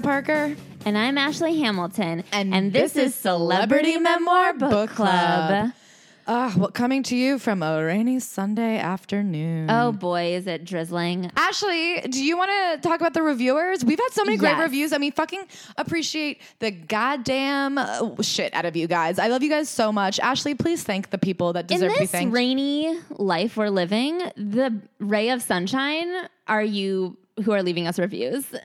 I'm Parker. And I'm Ashley Hamilton. And this, this is is Celebrity Memoir Book, Book Club. Club. Uh, well, coming to you from a rainy Sunday afternoon. Oh boy, is it drizzling. Ashley, do you want to talk about the reviewers? We've had so many great Yes. reviews. I mean, fucking appreciate the goddamn uh, shit out of you guys. I love you guys so much. Ashley, please thank the people that In deserve to be this thanked. rainy life we're living, the ray of sunshine are you who are leaving us reviews.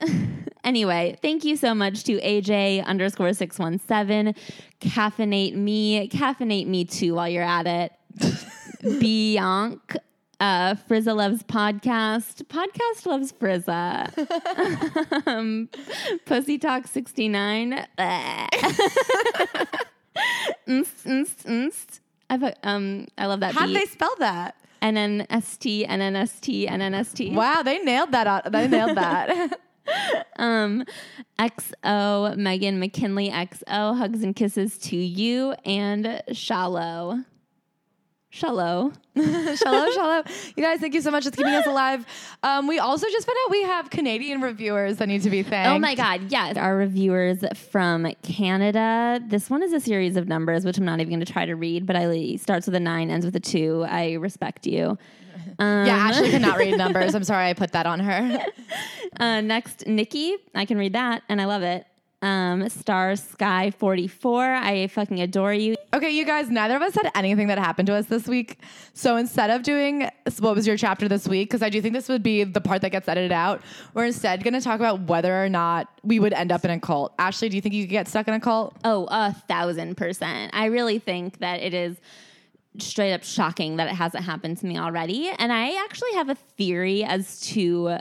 anyway, thank you so much to AJ underscore 617. Caffeinate me, caffeinate me too while you're at it. Bianc, uh, Frizza loves podcast. Podcast loves Frizza. um, Pussy Talk 69. Bleh. Nst, nst, nst. I, um, I love that How beat. did they spell that? NNST, NNST, NNST. Wow, they nailed that. Out. They nailed that. Um, XO, Megan McKinley XO, hugs and kisses to you, and Shallow. Shallow. shallow, shallow. You guys, thank you so much. It's keeping us alive. Um, we also just found out we have Canadian reviewers that need to be thanked. Oh my God, yes. Our reviewers from Canada. This one is a series of numbers, which I'm not even going to try to read, but I starts with a nine, ends with a two. I respect you. Um, Yeah, Ashley cannot read numbers. I'm sorry I put that on her. Uh, next, Nikki. I can read that, and I love it. Um, Star Sky 44. I fucking adore you. Okay, you guys, neither of us had anything that happened to us this week. So instead of doing what was your chapter this week, because I do think this would be the part that gets edited out, we're instead going to talk about whether or not we would end up in a cult. Ashley, do you think you could get stuck in a cult? Oh, a thousand percent. I really think that it is straight up shocking that it hasn't happened to me already. And I actually have a theory as to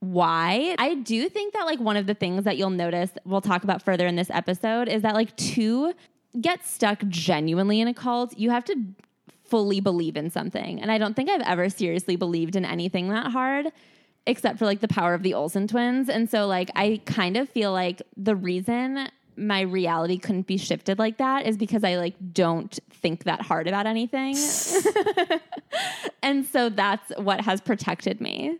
why. I do think that like one of the things that you'll notice we'll talk about further in this episode is that like to get stuck genuinely in a cult, you have to fully believe in something. And I don't think I've ever seriously believed in anything that hard except for like the power of the Olsen twins. And so like I kind of feel like the reason my reality couldn't be shifted like that is because I like don't think that hard about anything. and so that's what has protected me.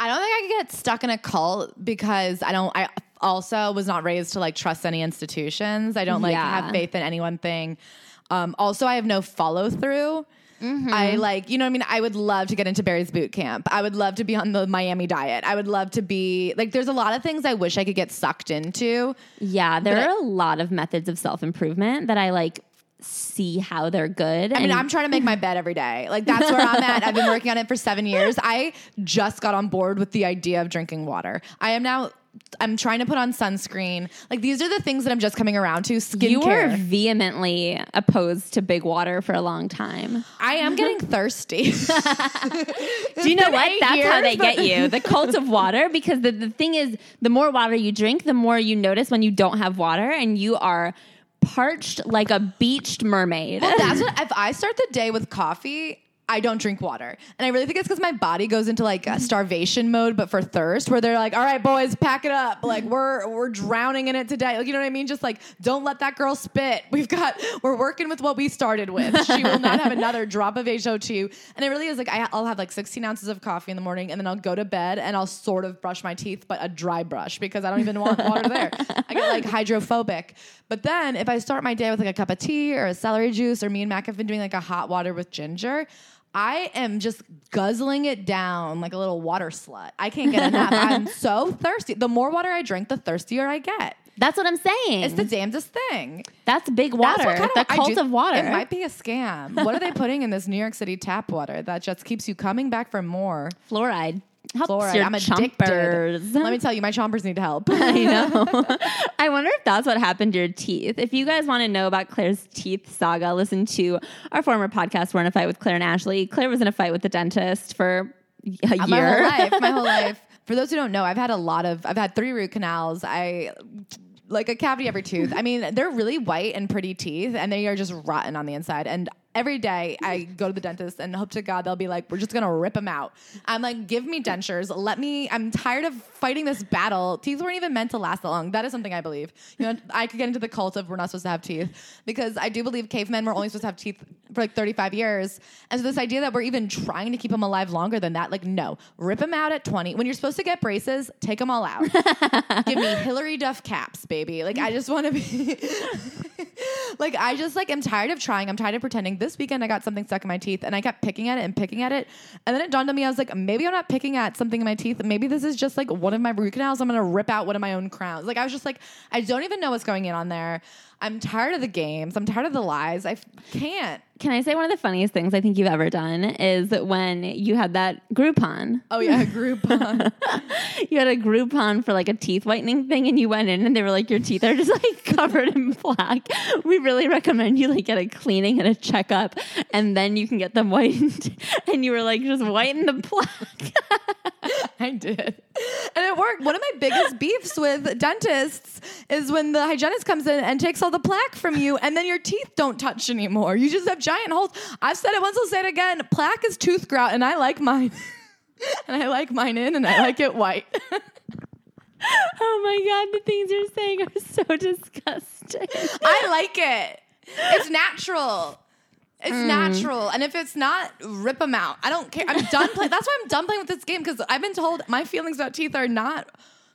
I don't think I could get stuck in a cult because I don't. I also was not raised to like trust any institutions. I don't like Yeah. have faith in any one thing. Um, also, I have no follow through. I like, you know what I mean? I would love to get into Barry's boot camp. I would love to be on the Miami diet. I would love to be like, there's a lot of things I wish I could get sucked into. Yeah, there are a lot of methods of self-improvement that I like see how they're good. I mean, I'm trying to make my bed every day. Like that's where I'm at. I've been working on it for seven years. I just got on board with the idea of drinking water. I am now. I'm trying to put on sunscreen. Like these are the things that I'm just coming around to. Skincare. you were vehemently opposed to big water for a long time. I am getting thirsty. Do you know what? That's how they get you. The cult of water, because the, the thing is, the more water you drink, the more you notice when you don't have water and you are parched like a beached mermaid. Well, That's what. If I start the day with coffee. I don't drink water. And I really think it's because my body goes into like a starvation mode, but for thirst, where they're like, all right, boys, pack it up. Like we're we're drowning in it today. Like, you know what I mean? Just like, don't let that girl spit. We've got we're working with what we started with. She will not have another drop of HO2. And it really is like I, I'll have like 16 ounces of coffee in the morning and then I'll go to bed and I'll sort of brush my teeth, but a dry brush because I don't even want water there. I get like hydrophobic. But then if I start my day with like a cup of tea or a celery juice, or me and Mac have been doing like a hot water with ginger. I am just guzzling it down like a little water slut. I can't get enough. I'm so thirsty. The more water I drink, the thirstier I get. That's what I'm saying. It's the damnedest thing. That's big That's water. what kind the cult do- of water. It might be a scam. What are they putting in this New York City tap water that just keeps you coming back for more? Fluoride. Helps Fluoride. your I'm addicted. chompers. Let me tell you, my chompers need help. I know. I wonder if that's what happened to your teeth. If you guys want to know about Claire's teeth saga, listen to our former podcast, We're in a Fight with Claire and Ashley. Claire was in a fight with the dentist for a uh, year. my whole life. My whole life. For those who don't know, I've had a lot of. I've had three root canals. I like a cavity every tooth. I mean, they're really white and pretty teeth, and they are just rotten on the inside. And every day I go to the dentist and hope to God they'll be like, we're just gonna rip them out. I'm like, give me dentures. Let me. I'm tired of fighting this battle. Teeth weren't even meant to last that long. That is something I believe. You know, I could get into the cult of we're not supposed to have teeth because I do believe cavemen were only supposed to have teeth for like 35 years. And so this idea that we're even trying to keep them alive longer than that, like, no, rip them out at 20. When you're supposed to get braces, take them all out. give me Hilary Duff caps, baby. Like, I just want to be. like I just like am tired of trying. I'm tired of pretending. This weekend I got something stuck in my teeth and I kept picking at it and picking at it. And then it dawned on me I was like, maybe I'm not picking at something in my teeth. Maybe this is just like one of my root canals. I'm gonna rip out one of my own crowns. Like I was just like, I don't even know what's going in on there. I'm tired of the games. I'm tired of the lies. I f- can't. Can I say one of the funniest things I think you've ever done is when you had that Groupon. Oh yeah, Groupon. you had a Groupon for like a teeth whitening thing, and you went in and they were like, your teeth are just like covered in black. We really recommend you like get a cleaning and a checkup, and then you can get them whitened. and you were like, just whiten the plaque. I did. And it worked. One of my biggest beefs with dentists is when the hygienist comes in and takes all the plaque from you, and then your teeth don't touch anymore. You just have giant holes. I've said it once, I'll say it again. Plaque is tooth grout, and I like mine. and I like mine in, and I like it white. oh my God, the things you're saying are so disgusting. I like it. It's natural. It's mm. natural, and if it's not, rip them out. I don't care. I'm done playing. That's why I'm done playing with this game because I've been told my feelings about teeth are not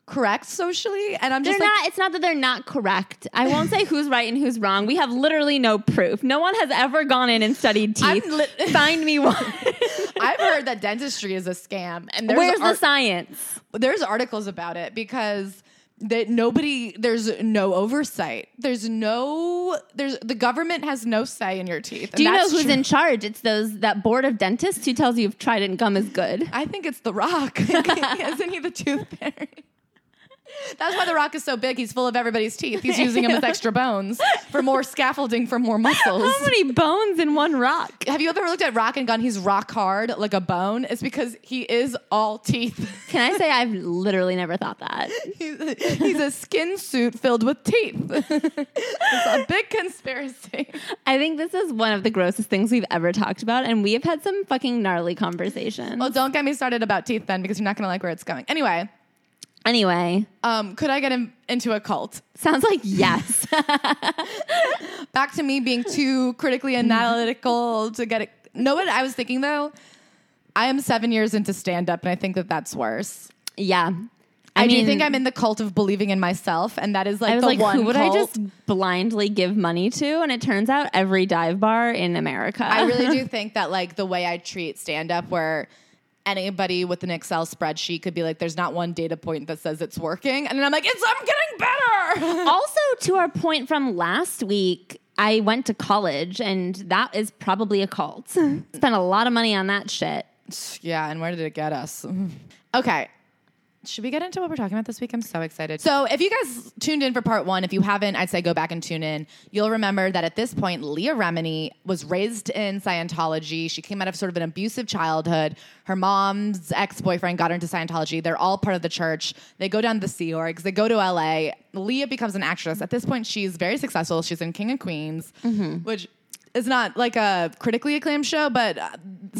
correct socially, and I'm just they're like, not. It's not that they're not correct. I won't say who's right and who's wrong. We have literally no proof. No one has ever gone in and studied teeth. Li- Find me one. I've heard that dentistry is a scam, and where's art- the science? There's articles about it because that nobody there's no oversight there's no there's the government has no say in your teeth do you know who's true. in charge it's those that board of dentists who tells you if trident gum is good i think it's the rock isn't he the tooth fairy that's why The Rock is so big. He's full of everybody's teeth. He's using them as extra bones for more scaffolding, for more muscles. How many bones in one rock? Have you ever looked at Rock and gone, he's rock hard like a bone? It's because he is all teeth. Can I say I've literally never thought that? he's, a, he's a skin suit filled with teeth. it's a big conspiracy. I think this is one of the grossest things we've ever talked about, and we have had some fucking gnarly conversations. Well, don't get me started about teeth then, because you're not going to like where it's going. Anyway. Anyway, um, could I get him into a cult? Sounds like yes. Back to me being too critically analytical to get it. Know what I was thinking though? I am seven years into stand up, and I think that that's worse. Yeah. I, I mean, do think I'm in the cult of believing in myself, and that is like I was the like, one. Who would cult. I just blindly give money to? And it turns out every dive bar in America. I really do think that like the way I treat stand up, where anybody with an Excel spreadsheet could be like, there's not one data point that says it's working. And then I'm like, it's I'm getting better. also, to our point from last week, I went to college and that is probably a cult. Spent a lot of money on that shit. Yeah, and where did it get us? okay. Should we get into what we're talking about this week? I'm so excited. So, if you guys tuned in for part one, if you haven't, I'd say go back and tune in. You'll remember that at this point, Leah Remini was raised in Scientology. She came out of sort of an abusive childhood. Her mom's ex boyfriend got her into Scientology. They're all part of the church. They go down to the Sea Orgs, they go to LA. Leah becomes an actress. At this point, she's very successful. She's in King of Queens, mm-hmm. which is not like a critically acclaimed show, but uh,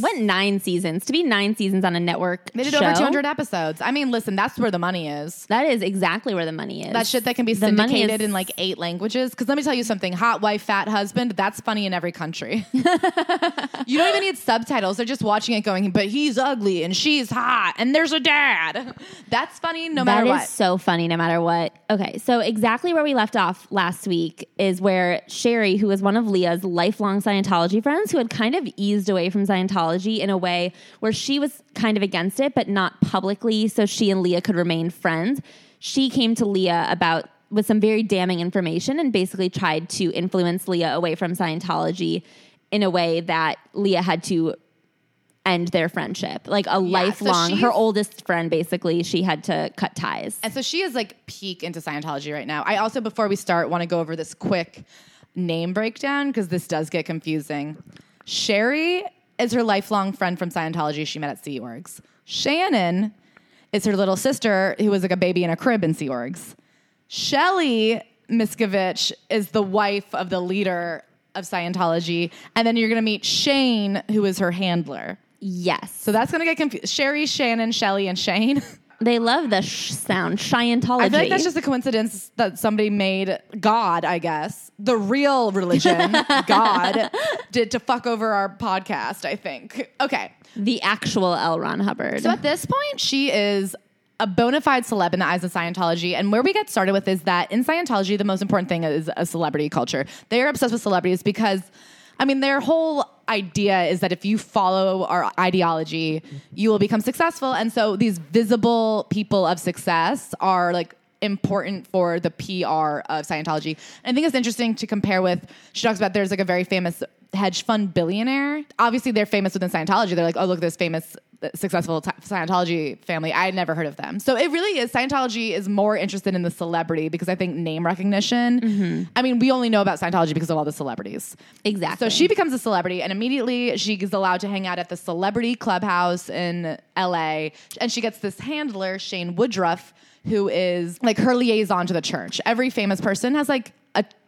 went nine seasons to be nine seasons on a network. They did show, over 200 episodes. I mean, listen, that's where the money is. That is exactly where the money is. That shit that can be syndicated is, in like eight languages. Because let me tell you something: hot wife, fat husband. That's funny in every country. you don't even need subtitles. They're just watching it, going, "But he's ugly and she's hot and there's a dad." That's funny no matter what. That is so funny no matter what. Okay, so exactly where we left off last week is where Sherry, who was one of Leah's lifelong Scientology friends, who had kind of eased away from Scientology in a way where she was kind of against it, but not publicly, so she and Leah could remain friends. She came to Leah about with some very damning information and basically tried to influence Leah away from Scientology in a way that Leah had to end their friendship. Like a yeah, lifelong, so her oldest friend, basically, she had to cut ties. And so she is like peak into Scientology right now. I also, before we start, want to go over this quick name breakdown because this does get confusing. Sherry is her lifelong friend from Scientology she met at Sea Orgs. Shannon is her little sister who was like a baby in a crib in Sea Orgs. Shelly Miscavige is the wife of the leader of Scientology, and then you're going to meet Shane, who is her handler. Yes. So that's going to get confused. Sherry, Shannon, Shelly, and Shane. They love the sh sound, Scientology. I feel like that's just a coincidence that somebody made God, I guess, the real religion, God, did to fuck over our podcast, I think. Okay. the actual L. Ron Hubbard. So at this point, she is a bona fide celeb in the eyes of Scientology. And where we get started with is that in Scientology, the most important thing is a celebrity culture. They are obsessed with celebrities because, I mean, their whole idea is that if you follow our ideology, you will become successful. And so these visible people of success are like important for the PR of Scientology. And I think it's interesting to compare with, she talks about there's like a very famous hedge fund billionaire. Obviously, they're famous within Scientology. They're like, oh, look, at this famous, successful t- Scientology family. I had never heard of them. So it really is, Scientology is more interested in the celebrity because I think name recognition. Mm-hmm. I mean, we only know about Scientology because of all the celebrities. exactly. So she becomes a celebrity, and immediately she is allowed to hang out at the celebrity clubhouse in LA. And she gets this handler, Shane Woodruff, who is like her liaison to the church. Every famous person has like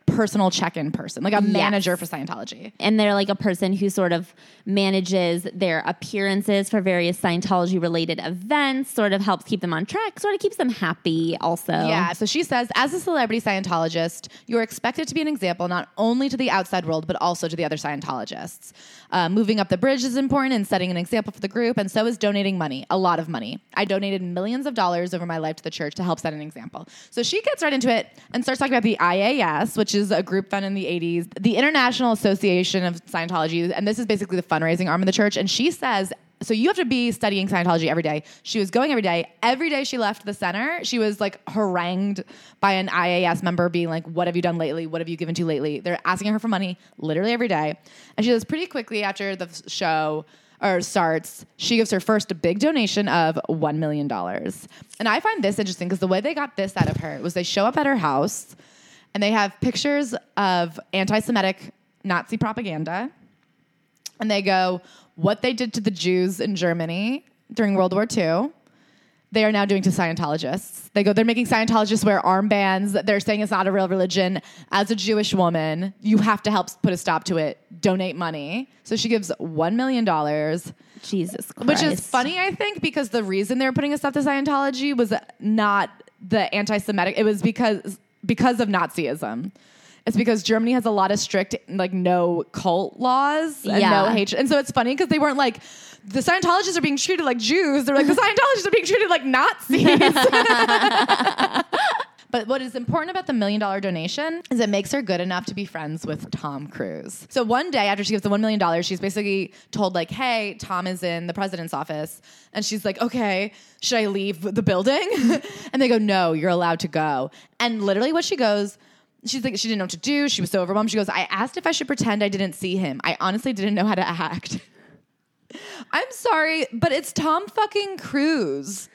personal check-in person, like a manager for Scientology. and they're like a person who sort of manages their appearances for various Scientology related events, sort of helps keep them on track, sort of keeps them happy also. Yeah. So she says, as a celebrity Scientologist, you are expected to be an example not only to the outside world, but also to the other Scientologists. Uh, moving up the bridge is important and setting an example for the group, and so is donating money, a lot of money. I donated millions of dollars over my life to the church to help set an example. So she gets right into it and starts talking about the IAS, which is a group founded in the 80s, the International Association of Scientology, and this is basically the fundraising arm of the church. And she says, so you have to be studying Scientology every day. She was going every day. Every day she left the center, she was like harangued by an IAS member being like, What have you done lately? What have you given to lately? They're asking her for money literally every day. And she does pretty quickly after the show or starts, she gives her first big donation of $1 million. And I find this interesting because the way they got this out of her was they show up at her house and they have pictures of anti Semitic Nazi propaganda and they go, what they did to the Jews in Germany during World War II, they are now doing to Scientologists. They go, they're making Scientologists wear armbands. They're saying it's not a real religion. As a Jewish woman, you have to help put a stop to it. Donate money. So she gives $1 million, Jesus Christ. which is funny, I think, because the reason they were putting a stop to Scientology was not the anti Semitic, it was because, because of Nazism. It's because Germany has a lot of strict, like, no cult laws and Yeah. no hatred. And so it's funny because they weren't like, the Scientologists are being treated like Jews. They're like, the Scientologists are being treated like Nazis. But what is important about the million dollar donation is it makes her good enough to be friends with Tom Cruise. So one day after she gives the $1 million, she's basically told, like, hey, Tom is in the president's office. And she's like, okay, should I leave the building? and they go, no, you're allowed to go. And literally what she goes, she's like, she didn't know what to do. She was so overwhelmed. She goes, I asked if I should pretend I didn't see him. I honestly didn't know how to act. I'm sorry, but it's Tom fucking Cruise.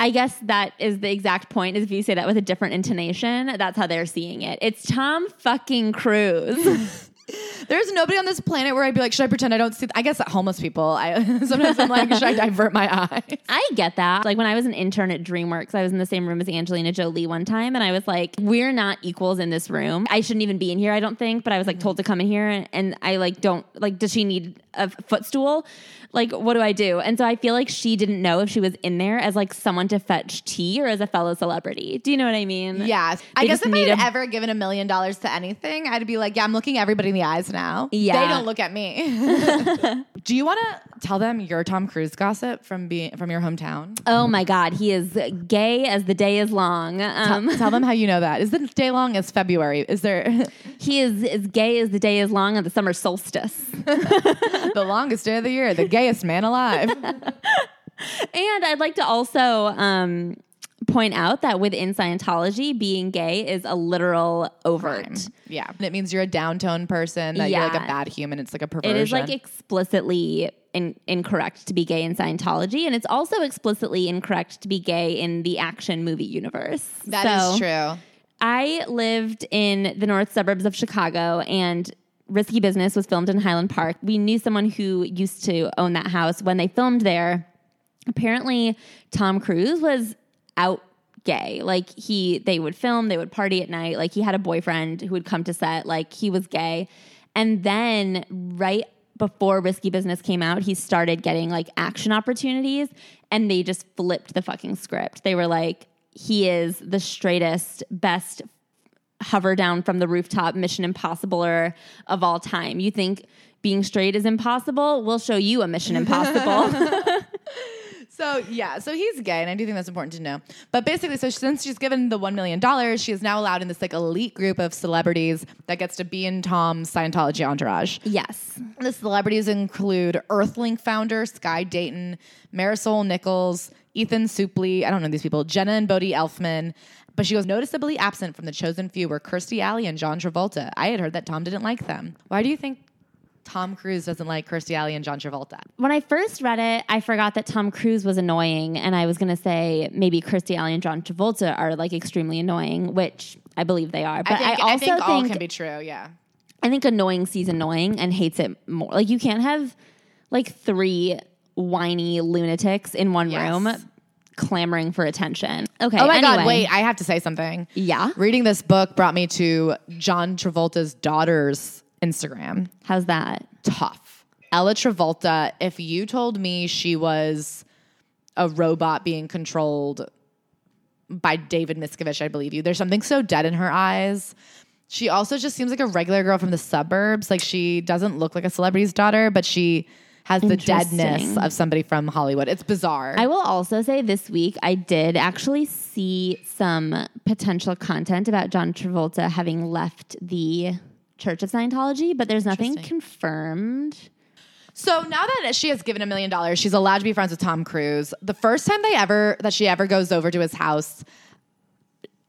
I guess that is the exact point. Is if you say that with a different intonation, that's how they're seeing it. It's Tom fucking Cruise. There's nobody on this planet where I'd be like, should I pretend I don't see? I guess homeless people. I sometimes I'm like, should I divert my eyes? I get that. Like when I was an intern at DreamWorks, I was in the same room as Angelina Jolie one time, and I was like, "We're not equals in this room. I shouldn't even be in here. I don't think." But I was like told to come in here, and, and I like don't like. Does she need a footstool? Like, what do I do? And so I feel like she didn't know if she was in there as like someone to fetch tea or as a fellow celebrity. Do you know what I mean? Yeah, I guess just if I need had a- ever given a million dollars to anything, I'd be like, yeah, I'm looking everybody in the eyes now. Yeah. they don't look at me. Do you want to tell them your Tom Cruise gossip from being from your hometown? Oh my God, he is gay as the day is long. Um, tell them how you know that. Is the day long as February? Is there he is as gay as the day is long on the summer solstice. the longest day of the year? The gayest man alive. And I'd like to also um, point out that within Scientology, being gay is a literal overt. Yeah, and it means you're a downtone person. That you're like a bad human. It's like a perversion. It is like explicitly in, incorrect to be gay in Scientology, and it's also explicitly incorrect to be gay in the action movie universe. That is So, true. I lived in the north suburbs of Chicago and Risky Business was filmed in Highland Park. We knew someone who used to own that house when they filmed there. Apparently, Tom Cruise was out gay. Like he they would film, they would party at night. Like he had a boyfriend who would come to set, like he was gay. And then right before Risky Business came out, he started getting like action opportunities and they just flipped the fucking script. They were like he is the straightest, best hover down from the rooftop mission impossibler of all time. You think being straight is impossible? We'll show you a mission impossible. So yeah, so he's gay, and I do think that's important to know. But basically, so since she's given the one million dollars, she is now allowed in this like elite group of celebrities that gets to be in Tom's Scientology entourage. yes. The celebrities include Earthlink founder Sky Dayton, Marisol Nichols, Ethan Suplee, I don't know these people, Jenna and Bodie Elfman. But she was noticeably absent from the chosen few were Kirstie Alley and John Travolta. I had heard that Tom didn't like them. Why do you think Tom Cruise doesn't like Kirstie Alley and John Travolta? When I first read it, I forgot that Tom Cruise was annoying, and I was going to say maybe Kirstie Alley and John Travolta are like extremely annoying, which I believe they are. But I, think, also think all think can be true, yeah. I think annoying sees annoying and hates it more. Like you can't have like three whiny lunatics in one Yes. room clamoring for attention. Okay. Oh my god, wait, I have to say something. Yeah. Reading this book brought me to John Travolta's daughter's Instagram. How's that? Tough. Ella Travolta, if you told me she was a robot being controlled by David Miscavige, I believe you. There's something so dead in her eyes. She also just seems like a regular girl from the suburbs. Like she doesn't look like a celebrity's daughter, but she has the deadness of somebody from Hollywood. It's bizarre. I will also say this week I did actually see some potential content about John Travolta having left the Church of Scientology, but there's nothing confirmed. So now that she has given a million dollars, she's allowed to be friends with Tom Cruise. The first time they ever that she ever goes over to his house,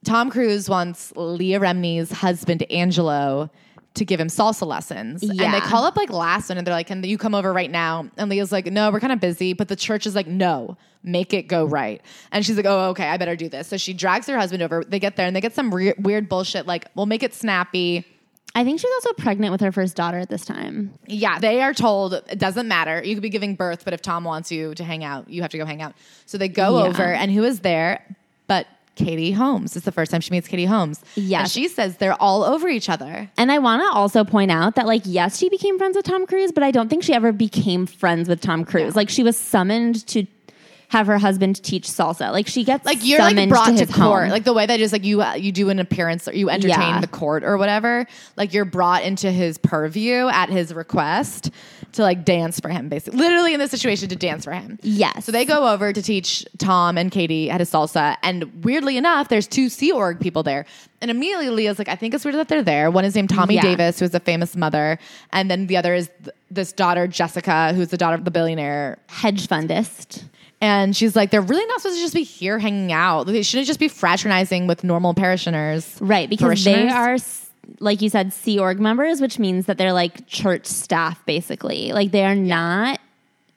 Tom Cruise wants Leah Remini's husband Angelo to give him salsa lessons. And they call up like last minute. They're like, Can you come over right now? And Leah's like, No, we're kind of busy. But the church is like, No, make it go right. And she's like, Oh, okay, I better do this. So she drags her husband over. They get there and they get some re- weird bullshit like, We'll make it snappy. I think she was also pregnant with her first daughter at this time. Yeah, they are told it doesn't matter. You could be giving birth, but if Tom wants you to hang out, you have to go hang out. So they go Yeah. over, and who is there? But Katie Holmes. It's the first time she meets Katie Holmes. Yes. And she says they're all over each other. And I want to also point out that, like, yes, she became friends with Tom Cruise, but I don't think she ever became friends with Tom Cruise. Like, she was summoned to have her husband teach salsa. Like, she gets Like you're like brought to, his court, home. like the way that is like you uh, you do an appearance or you entertain Yeah. the court or whatever. Like you're brought into his purview at his request to like dance for him, basically, literally in this situation to dance for him. Yes. So they go over to teach Tom and Katie how to salsa, and weirdly enough, there's two Sea Org people there. And immediately Leah's like, I think it's weird that they're there. One is named Tommy Yeah. Davis, who's a famous mother, and then the other is th- this daughter Jessica, who's the daughter of the billionaire hedge fundist. and she's like, they're really not supposed to just be here hanging out. They shouldn't just be fraternizing with normal parishioners. Right, because they are, like you said, Sea Org members, which means that they're like church staff, basically. Like they are not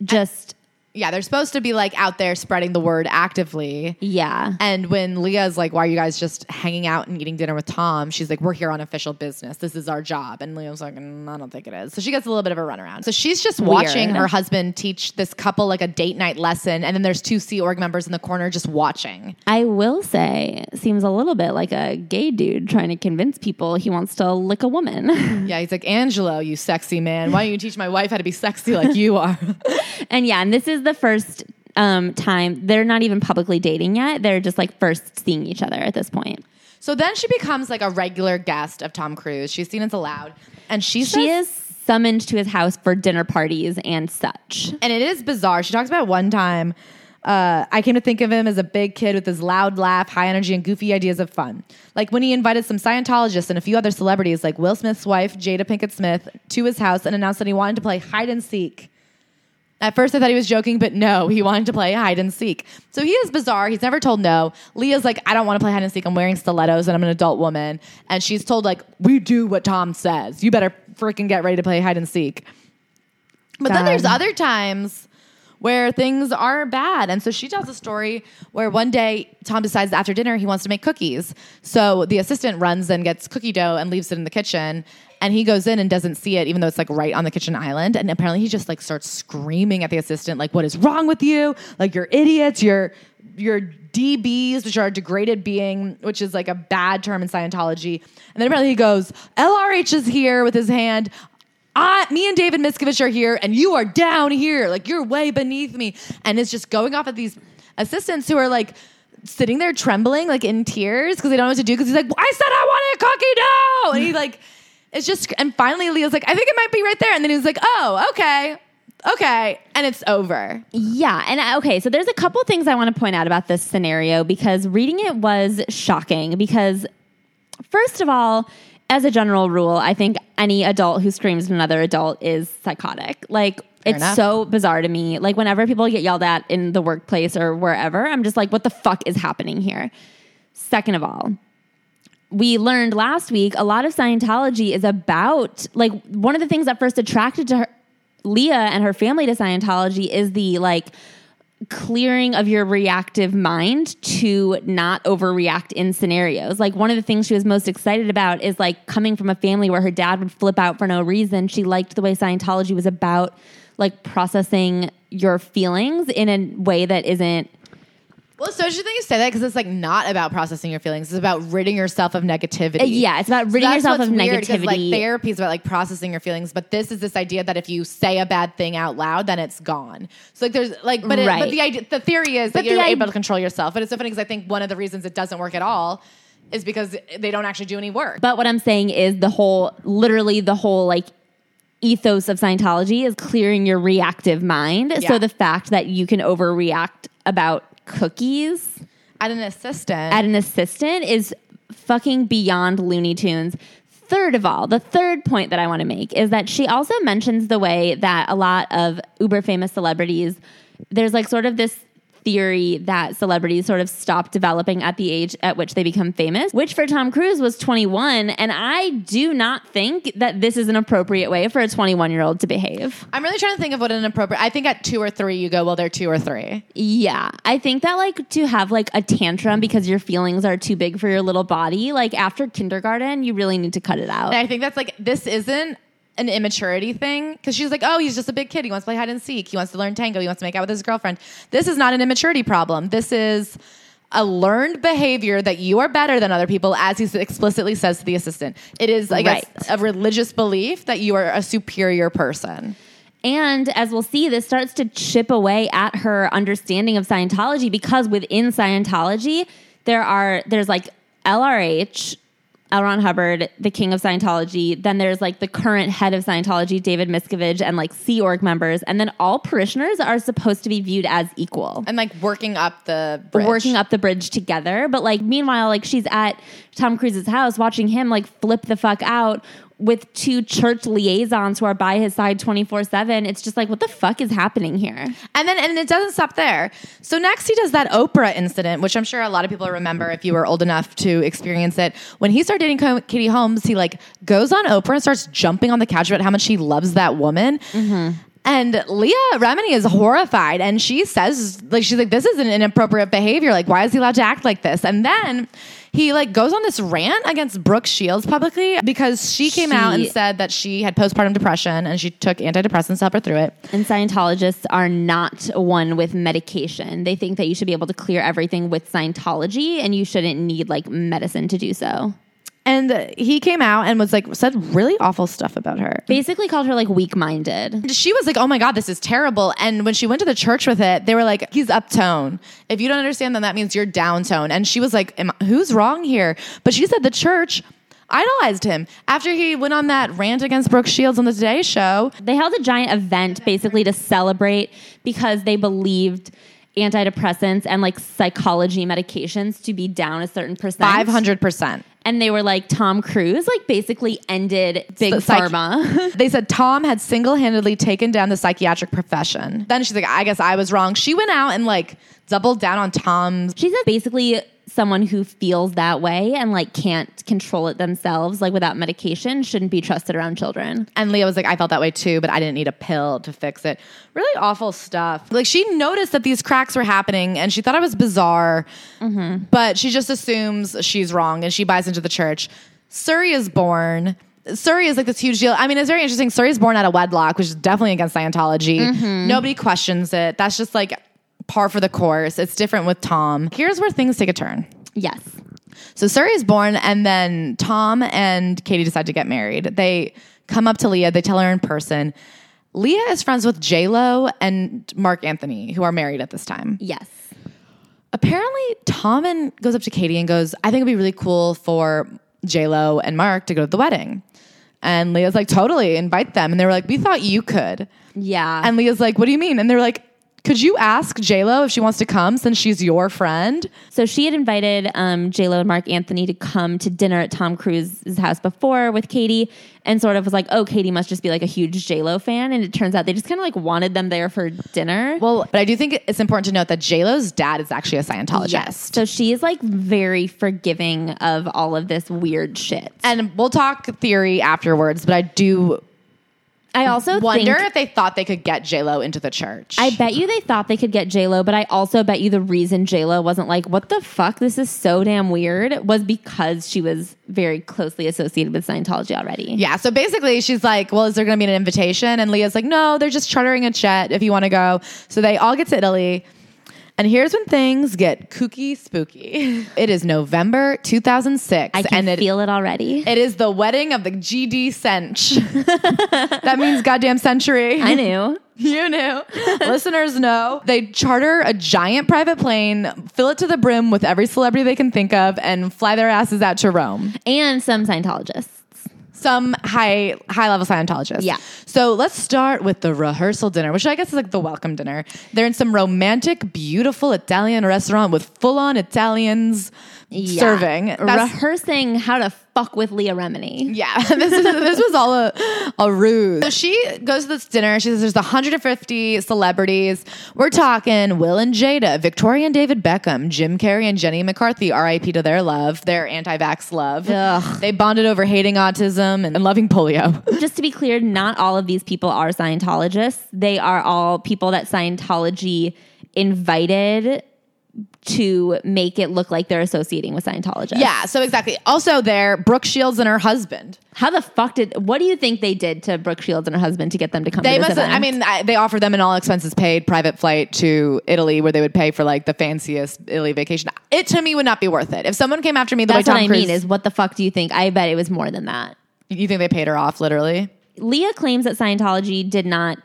just, Yeah, they're supposed to be like out there spreading the word actively. yeah. And when Leah's like, why are you guys just hanging out and eating dinner with Tom? She's like, we're here on official business. This is our job. And Leah's like, "Mm, I don't think it is. So she gets a little bit of a runaround. So she's just watching her husband teach this couple like a date night lesson. And then there's two Sea Org members in the corner just watching. I will say, seems a little bit like a gay dude trying to convince people he wants to lick a woman. Yeah, he's like, Angelo, you sexy man. Why don't you teach my wife how to be sexy like you are? and yeah, and this is the first um, time they're not even publicly dating yet. They're just like first seeing each other at this point. So then she becomes like a regular guest of Tom Cruise. She's seen as allowed. And she She says- is summoned to his house for dinner parties and such. and it is bizarre. She talks about one time. Uh, I came to think of him as a big kid with his loud laugh, high energy, and goofy ideas of fun. Like when he invited some Scientologists and a few other celebrities, like Will Smith's wife, Jada Pinkett Smith, to his house and announced that he wanted to play hide and seek. At first, I thought he was joking, but no, he wanted to play hide and seek. So he is bizarre. He's never told no. Leah's like, I don't want to play hide and seek. I'm wearing stilettos and I'm an adult woman. And she's told, like, we do what Tom says. You better freaking get ready to play hide and seek. But then there's other times where things are bad. And so she tells a story where one day Tom decides after dinner he wants to make cookies. So the assistant runs and gets cookie dough and leaves it in the kitchen. And he goes in and doesn't see it, even though it's like right on the kitchen island. And apparently he just like starts screaming at the assistant, like, what is wrong with you? Like, you're idiots. You're your DBs, which are degraded being, which is like a bad term in Scientology. And then apparently he goes, LRH is here with his hand. I, me and David Miscavige are here, and you are down here. Like you're way beneath me. And it's just going off at these assistants who are like sitting there trembling, like in tears, because they don't know what to do. Because he's like, I said I wanted a cookie dough. And he like, it's just, and finally Leah's like, I think it might be right there. And then he's like, oh, okay. Okay. And it's over. Yeah. And I- okay, so there's a couple things I want to point out about this scenario because reading it was shocking. Because, first of all, as a general rule, I think any adult who screams at another adult is psychotic. Like, it's enough. so bizarre to me. Like, whenever people get yelled at in the workplace or wherever, I'm just like, what the fuck is happening here? Second of all, we learned last week a lot of Scientology is about like one of the things that first attracted to her, Leah and her family to Scientology is the like clearing of your reactive mind to not overreact in scenarios. Like one of the things she was most excited about is like coming from a family where her dad would flip out for no reason. She liked the way Scientology was about like processing your feelings in a way that isn't Well, so interesting you say that because it's like not about processing your feelings. It's about ridding yourself of negativity. Uh, yeah, it's about So ridding that's yourself of weird, 'cause, Like therapy is about like processing your feelings, but this is this idea that if you say a bad thing out loud, then it's gone. So like there's like, but it, but the idea, the theory is But that you're able to control yourself. But it's so funny because I think one of the reasons it doesn't work at all is because they don't actually do any work. But what I'm saying is the whole, literally the whole like ethos of Scientology is clearing your reactive mind. Yeah. So the fact that you can overreact about cookies at an assistant, at an assistant is fucking beyond Looney Tunes. Third of all, the third point that I want to make is that she also mentions the way that a lot of uber famous celebrities, there's like sort of this theory that celebrities sort of stop developing at the age at which they become famous, which for Tom Cruise was 21. And I do not think that this is an appropriate way for a 21 year old to behave. I'm really trying to think of what an appropriate. I think at two or three, you go, well, they're two or three. Yeah, I think that like to have like a tantrum because your feelings are too big for your little body, like after kindergarten, you really need to cut it out. And I think that's like this isn't an immaturity thing because she's like, oh, he's just a big kid. He wants to play hide and seek. He wants to learn tango. He wants to make out with his girlfriend. This is not an immaturity problem. This is a learned behavior that you are better than other people, as he explicitly says to the assistant. It is, I guess, Right. a religious belief that you are a superior person. And as we'll see, this starts to chip away at her understanding of Scientology because within Scientology, there are there's like LRH, L. Ron Hubbard, the king of Scientology. Then there's like the current head of Scientology, David Miscavige, and like Sea Org members. And then all parishioners are supposed to be viewed as equal. And like working up the bridge. working up the bridge together. But like meanwhile, like she's at Tom Cruise's house watching him like flip the fuck out with two church liaisons who are by his side 24-7 it's just like what the fuck is happening here And then, and it doesn't stop there. So next, he does that Oprah incident, which I'm sure a lot of people remember if you were old enough to experience it. When he started dating Katie Holmes, he like goes on Oprah and starts jumping on the couch about how much he loves that woman. Mm-hmm. And Leah Remini is horrified, and she says, like, she's like, this is an inappropriate behavior. Like, why is he allowed to act like this? And then he like goes on this rant against Brooke Shields publicly because she came out and said that she had postpartum depression and she took antidepressants to help her through it. and scientologists are not one with medication they think that you should be able to clear everything with scientology and you shouldn't need like medicine to do so And he came out and was like said really awful stuff about her. basically called her like weak-minded She was like, "Oh my god, this is terrible." And when she went to the church with it, they were like, "He's uptone. If you don't understand, then that means you're downtone." And she was like, "Who's wrong here?" But she said the church idolized him after he went on that rant against Brooke Shields on the Today Show. They held a giant event basically to celebrate because they believed antidepressants and like psychology medications to be down a certain percent. Five hundred percent. And they were like, Tom Cruise like basically ended big The psych- pharma. They said Tom had single handedly taken down the psychiatric profession. Then she's like, "I guess I was wrong." She went out and like doubled down on Tom's She said basically someone who feels that way and like can't control it themselves, like without medication, shouldn't be trusted around children. And Leah was like, I felt that way too, but I didn't need a pill to fix it. Really awful stuff. Like she noticed that these cracks were happening and she thought it was bizarre, mm-hmm. but she just assumes she's wrong and she buys into the church. Suri is born. Suri is like this huge deal. I mean, it's very interesting. Suri is born out of wedlock, which is definitely against Scientology. Mm-hmm. Nobody questions it. That's just like par for the course. It's different with Tom. Here's where things take a turn. Yes. So Suri is born, and then Tom and Katie decide to get married. They come up to Leah. They tell her in person. Leah is friends with J Lo and Marc Anthony, who are married at this time. Yes. Apparently, Tom and goes up to Katie and goes, "I think it'd be really cool for J Lo and Marc to go to the wedding." And Leah's like, "Totally, invite them." And they were like, "We thought you could." Yeah. And Leah's like, "What do you mean?" And they're like, "Could you ask J Lo if she wants to come since she's your friend?" So she had invited um, J Lo and Marc Anthony to come to dinner at Tom Cruise's house before with Katie, and sort of was like, "Oh, Katie must just be like a huge J Lo fan." And it turns out they just kind of like wanted them there for dinner. Well, but I do think it's important to note that J Lo's dad is actually a Scientologist. yes. So she is like very forgiving of all of this weird shit. And we'll talk theory afterwards, but I do I also wonder think, if they thought they could get J Lo into the church. I bet you they thought they could get J Lo, but I also bet you the reason J Lo wasn't like, "What the fuck? This is so damn weird," was because she was very closely associated with Scientology already. yeah, so basically she's like, Well, is there gonna be an invitation? And Leah's like, No, they're just chartering a jet if you wanna go. So they all get to Italy. And here's when things get kooky spooky. It is November 2006. I can and it, feel it already. it is the wedding of the GD Cinch. that means goddamn century. I knew. You knew. Listeners know. They charter a giant private plane, fill it to the brim with every celebrity they can think of, and fly their asses out to Rome. And some Scientologists. Some high high level Scientologists. Yeah. So let's start with the rehearsal dinner, which I guess is like the welcome dinner. They're in some romantic, beautiful Italian restaurant with full on Italians Yeah. serving. That's- Rehearsing how to fuck with Leah Remini. Yeah, this is this was all a, a ruse. So she goes to this dinner. She says there's 150 celebrities. We're talking Will and Jada, Victoria and David Beckham, Jim Carrey and Jenny McCarthy. R.I.P. to their love, their anti-vax love. Ugh. They bonded over hating autism and, and loving polio. Just to be clear, not all of these people are Scientologists. They are all people that Scientology invited to make it look like they're associating with Scientologists. yeah, so exactly. Also, there, Brooke Shields and her husband. How the fuck did? What do you think they did to Brooke Shields and her husband to get them to come? They to must. event? I mean, I, they offered them an all expenses paid private flight to Italy, where they would pay for like the fanciest Italy vacation. It to me would not be worth it. If someone came after me the that's way what I Cruise, mean. Is what the fuck do you think? I bet it was more than that. you think they paid her off literally? Leah claims that Scientology did not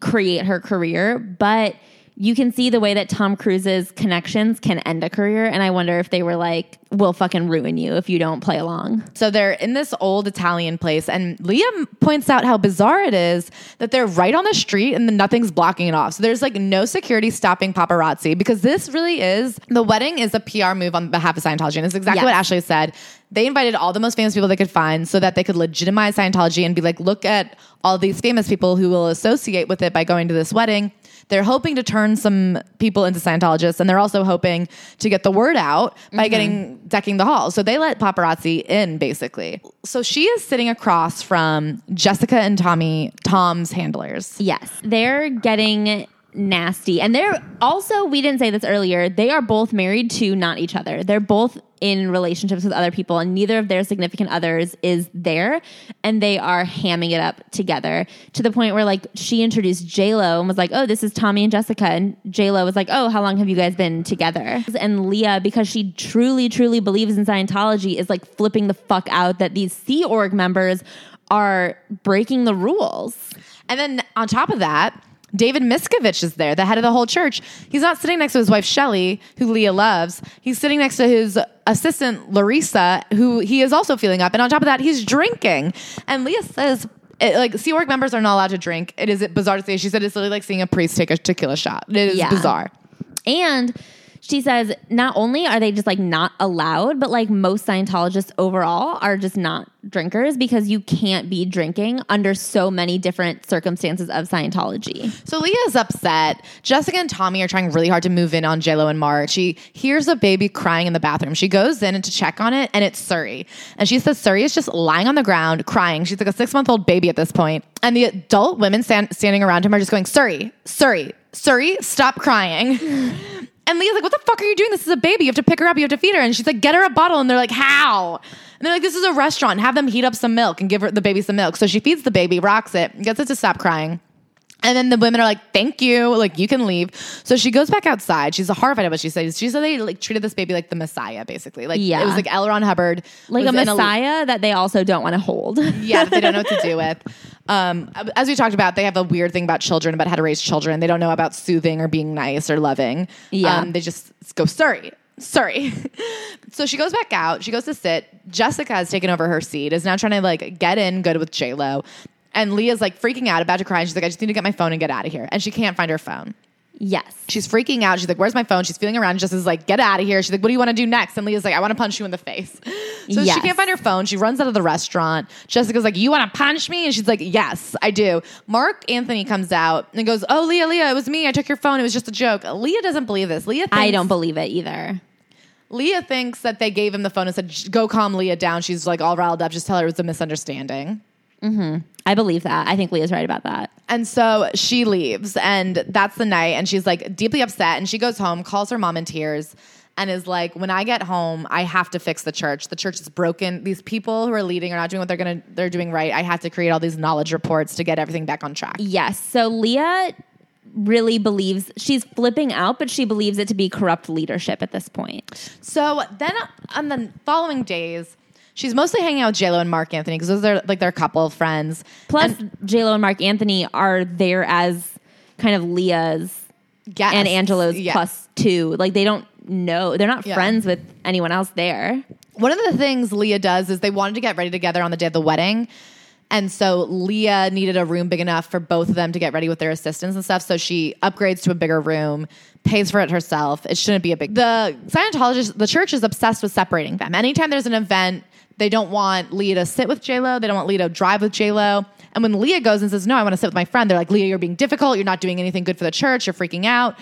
create her career, but you can see the way that Tom Cruise's connections can end a career. And I wonder if they were like, we'll fucking ruin you if you don't play along. So they're in this old Italian place, and Liam points out how bizarre it is that they're right on the street and then nothing's blocking it off. So there's like no security stopping paparazzi because this really is the wedding is a PR move on behalf of Scientology. And it's exactly Yes. what Ashley said. They invited all the most famous people they could find so that they could legitimize Scientology and be like, look at all these famous people who will associate with it by going to this wedding. They're hoping to turn some people into Scientologists, and they're also hoping to get the word out by mm-hmm. getting decking the hall. So they let paparazzi in, basically. So she is sitting across from Jessica and Tommy, Tom's handlers. Yes. They're getting nasty. And they're also, we didn't say this earlier, they are both married to not each other. They're both in relationships with other people, and neither of their significant others is there. And they are hamming it up together to the point where, like, she introduced J-Lo and was like, oh, this is Tommy and Jessica. And J-Lo was like, oh, how long have you guys been together? And Leah, because she truly, truly believes in Scientology, is like flipping the fuck out that these Sea Org members are breaking the rules. And then on top of that, David Miscavige is there, the head of the whole church. He's not sitting next to his wife Shelly, who Leah loves. He's sitting next to his assistant Larissa, who he is also feeling up. And on top of that, he's drinking. And Leah says, it, like Sea Org members are not allowed to drink. It is bizarre to say. She said it's literally like seeing a priest take a tequila shot. It is Yeah. bizarre. And she says not only are they just like not allowed, but like most Scientologists overall are just not drinkers because you can't be drinking under so many different circumstances of Scientology. So Leah's upset. Jessica and Tommy are trying really hard to move in on JLo and Marc. She hears a baby crying in the bathroom. She goes in to check on it, and it's Suri. And she says Suri is just lying on the ground crying. She's like a six month old baby at this point. And the adult women stand, standing around him are just going, Suri, Suri, Suri, stop crying. And Leah's like, what the fuck are you doing? This is a baby. You have to pick her up. You have to feed her. And she's like, get her a bottle. And they're like, how? And they're like, this is a restaurant. Have them heat up some milk and give her the baby some milk. So she feeds the baby, rocks it, gets it to stop crying. And then the women are like, "Thank you, like you can leave." So she goes back outside. She's horrified at what she says. She said they like treated this baby like the Messiah, basically. Like Yeah. it was like L. Ron Hubbard, Like a messiah that they also don't want to hold. yeah, they don't know what to do with. Um, as we talked about, they have a weird thing about children, about how to raise children. They don't know about soothing or being nice or loving. Yeah. Um, they just go, sorry, sorry. so she goes back out. She goes to sit. Jessica has taken over her seat, is now trying to like get in good with J-Lo. And Leah's like freaking out, about to cry. And she's like, I just need to get my phone and get out of here. And she can't find her phone. Yes. She's freaking out. She's like, "Where's my phone?" She's feeling around. Just is like, "Get out of here." She's like, "What do you want to do next?" And Leah's like, "I want to punch you in the face." So Yes. she can't find her phone. She runs out of the restaurant. Jessica's like, "You want to punch me?" And she's like, "Yes, I do." Marc Anthony comes out and goes, "Oh, Leah, Leah, it was me. I took your phone. It was just a joke." Leah doesn't believe this. Leah, thinks, I don't believe it either. Leah thinks that they gave him the phone and said, "Go calm Leah down." She's like all riled up. Just tell her it was a misunderstanding. Mm-hmm. I believe that. I think Leah's right about that. And so she leaves, and that's the night. And she's like deeply upset. And she goes home, calls her mom in tears, and is like, "When I get home, I have to fix the church. The church is broken. These people who are leading are not doing what they're gonna they're doing right. I have to create all these knowledge reports to get everything back on track." Yes. So Leah really believes she's flipping out, but she believes it to be corrupt leadership at this point. So then on the following days, she's mostly hanging out with J Lo and Marc Anthony because those are like their couple of friends. Plus, J Lo and Marc Anthony are there as kind of Leah's Yes. and Angelo's plus two. Like they don't know, they're not Yeah. friends with anyone else there. One of the things Leah does is they wanted to get ready together on the day of the wedding. And so Leah needed a room big enough for both of them to get ready with their assistants and stuff. So she upgrades to a bigger room, pays for it herself. It shouldn't be a big. The Scientologist, the church is obsessed with separating them. Anytime there's an event, they don't want Leah to sit with J Lo. They don't want Leah to drive with J Lo. And when Leah goes and says, "No, I want to sit with my friend," they're like, "Leah, you're being difficult. You're not doing anything good for the church. You're freaking out."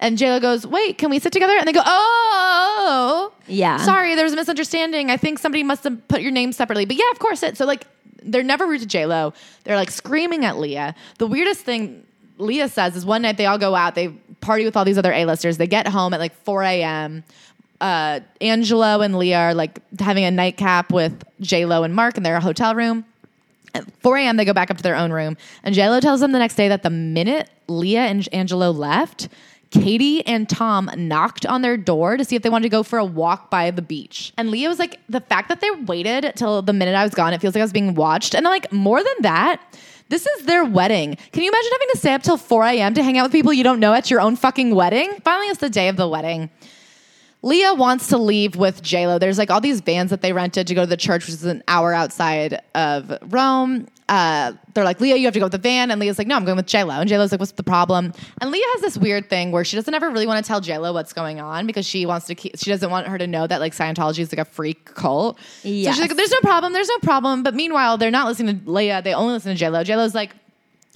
And J Lo goes, "Wait, can we sit together?" And they go, "Oh, Yeah. sorry, there was a misunderstanding. I think somebody must have put your name separately. But yeah, of course it. So like they're never rude to J Lo. They're like screaming at Leah. The weirdest thing Leah says is one night they all go out, they party with all these other A-listers. They get home at like 4 a.m. Uh, Angelo and Leah are like having a nightcap with J Lo and Marc in their hotel room. At 4 a.m., they go back up to their own room. And J Lo tells them the next day that the minute Leah and Angelo left, Katie and Tom knocked on their door to see if they wanted to go for a walk by the beach. And Leah was like, the fact that they waited till the minute I was gone, it feels like I was being watched. And I'm like, more than that, this is their wedding. Can you imagine having to stay up till 4 a.m. to hang out with people you don't know at your own fucking wedding? Finally, it's the day of the wedding. Leah wants to leave with JLo. There's like all these vans that they rented to go to the church, which is an hour outside of Rome. Uh, they're like, Leah, you have to go with the van. And Leah's like, no, I'm going with JLo. And JLo's like, what's the problem? And Leah has this weird thing where she doesn't ever really want to tell JLo what's going on because she wants to keep, she doesn't want her to know that like Scientology is like a freak cult. So she's like, there's no problem. There's no problem. But meanwhile, they're not listening to Leah. They only listen to JLo. JLo's like,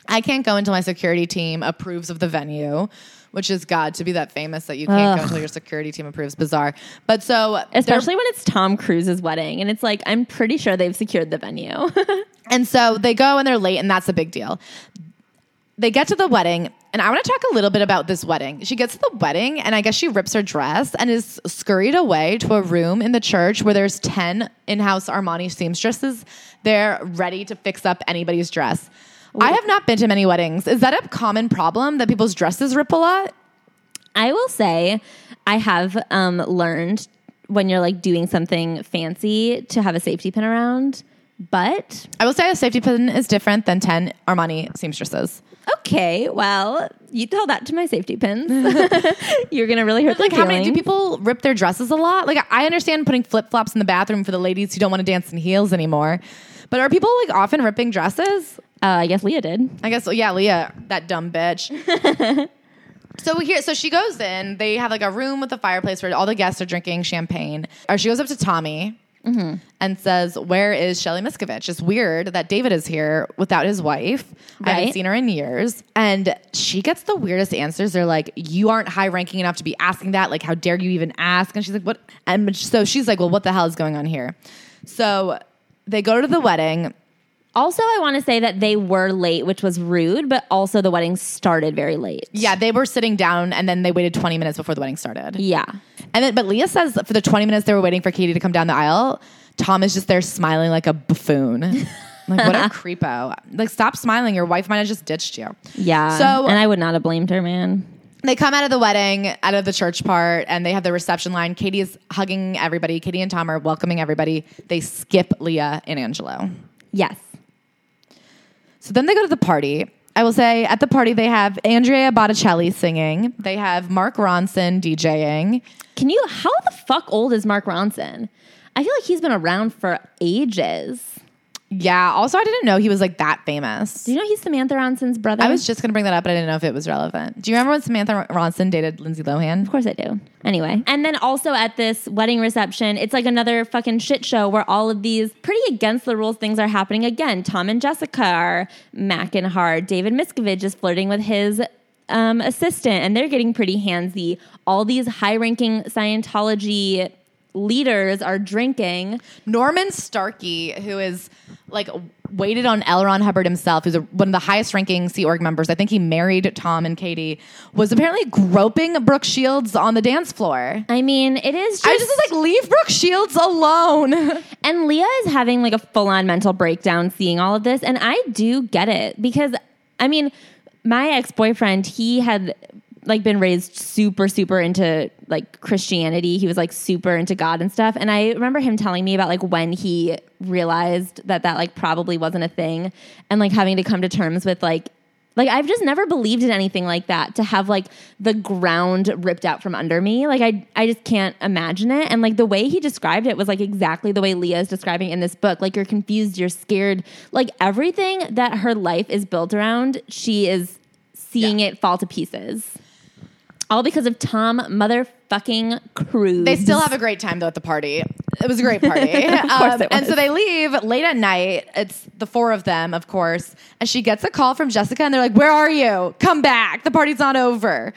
I can't go until my security team approves of the venue, which is God to be that famous that you can't go until your security team approves. Bizarre. But so Especially when it's Tom Cruise's wedding. And it's like, I'm pretty sure they've secured the venue. and so they go and they're late, and that's a big deal. They get to the wedding, and I want to talk a little bit about this wedding. She gets to the wedding, and I guess she rips her dress and is scurried away to a room in the church where there's 10 in house Armani seamstresses there ready to fix up anybody's dress. I have not been to many weddings. Is that a common problem that people's dresses rip a lot? I will say, I have um, learned when you're like doing something fancy to have a safety pin around. But I will say a safety pin is different than 10 Armani seamstresses. okay, well, you tell that to my safety pins. you're gonna really hurt Like, how many do people rip their dresses a lot? Like, I understand putting flip flops in the bathroom for the ladies who don't want to dance in heels anymore. But are people like often ripping dresses? Uh, I guess Leah did. I guess, yeah, Leah, that dumb bitch. so we hear, so she goes in. They have like a room with a fireplace where all the guests are drinking champagne. Or she goes up to Tommy and says, "Where is Shelly Miscavige? It's weird that David is here without his wife. I haven't seen her in years." And she gets the weirdest answers. They're like, "You aren't high ranking enough to be asking that. Like, how dare you even ask?" And she's like, "What?" And so she's like, "Well, what the hell is going on here?" So they go to the wedding. Also, I want to say that they were late, which was rude, but also the wedding started very late. Yeah, they were sitting down and then they waited 20 minutes before the wedding started. Yeah. And then, but Leah says for the 20 minutes they were waiting for Katie to come down the aisle, Tom is just there smiling like a buffoon. Like, what a creepo. Like, stop smiling. Your wife might have just ditched you. Yeah. So- and I would not have blamed her, man. They come out of the wedding, out of the church part, and they have the reception line. Katie is hugging everybody. Katie and Tom are welcoming everybody. They skip Leah and Angelo. Yes. So then they go to the party. I will say at the party they have Andrea Botticelli singing. They have Mark Ronson DJing. Can you? How the fuck old is Mark Ronson? I feel like he's been around for ages. Yeah. Also, I didn't know he was like that famous. Do you know he's Samantha Ronson's brother? I was just gonna bring that up, but I didn't know if it was relevant. Do you remember when Samantha Ronson dated Lindsay Lohan? Of course I do. Anyway, and then also at this wedding reception, it's like another fucking shit show where all of these pretty against the rules things are happening again. Tom and Jessica are macking hard. David Miscavige is flirting with his um, assistant, and they're getting pretty handsy. All these high ranking Scientology leaders are drinking. Norman Starkey, who is like waited on L. Ron Hubbard himself, who's a, one of the highest ranking Sea Org members. I think he married Tom and Katie, was apparently groping Brooke Shields on the dance floor. I mean, it is just, I just was like, leave Brooke Shields alone. And Leah is having like a full on mental breakdown seeing all of this. And I do get it because, I mean, my ex boyfriend, he had like been raised super, super into like Christianity. He was like super into God and stuff. And I remember him telling me about like when he realized that that like probably wasn't a thing and like having to come to terms with like, like I've just never believed in anything like that to have like the ground ripped out from under me. Like I I just can't imagine it. And like the way he described it was like exactly the way Leah is describing in this book. Like you're confused, you're scared. Like everything that her life is built around, she is seeing it fall to pieces. All because of Tom motherfucking Cruise. They still have a great time though at the party. It was a great party. Of course Um, it And so they leave late at night. It's the four of them, of course. And she gets a call from Jessica and they're like, Where are you? Come back. The party's not over.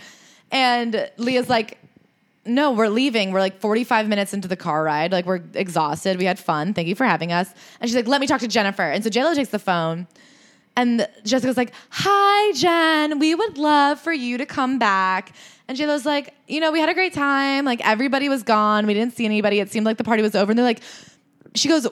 And Leah's like, no, we're leaving. We're like 45 minutes into the car ride. Like, we're exhausted. We had fun. Thank you for having us. And she's like, let me talk to Jennifer. And so JLo takes the phone. And Jessica's like, Hi, Jen. We would love for you to come back. And JLo's like, You know, we had a great time. Like, everybody was gone. We didn't see anybody. It seemed like the party was over. And they're like, She goes,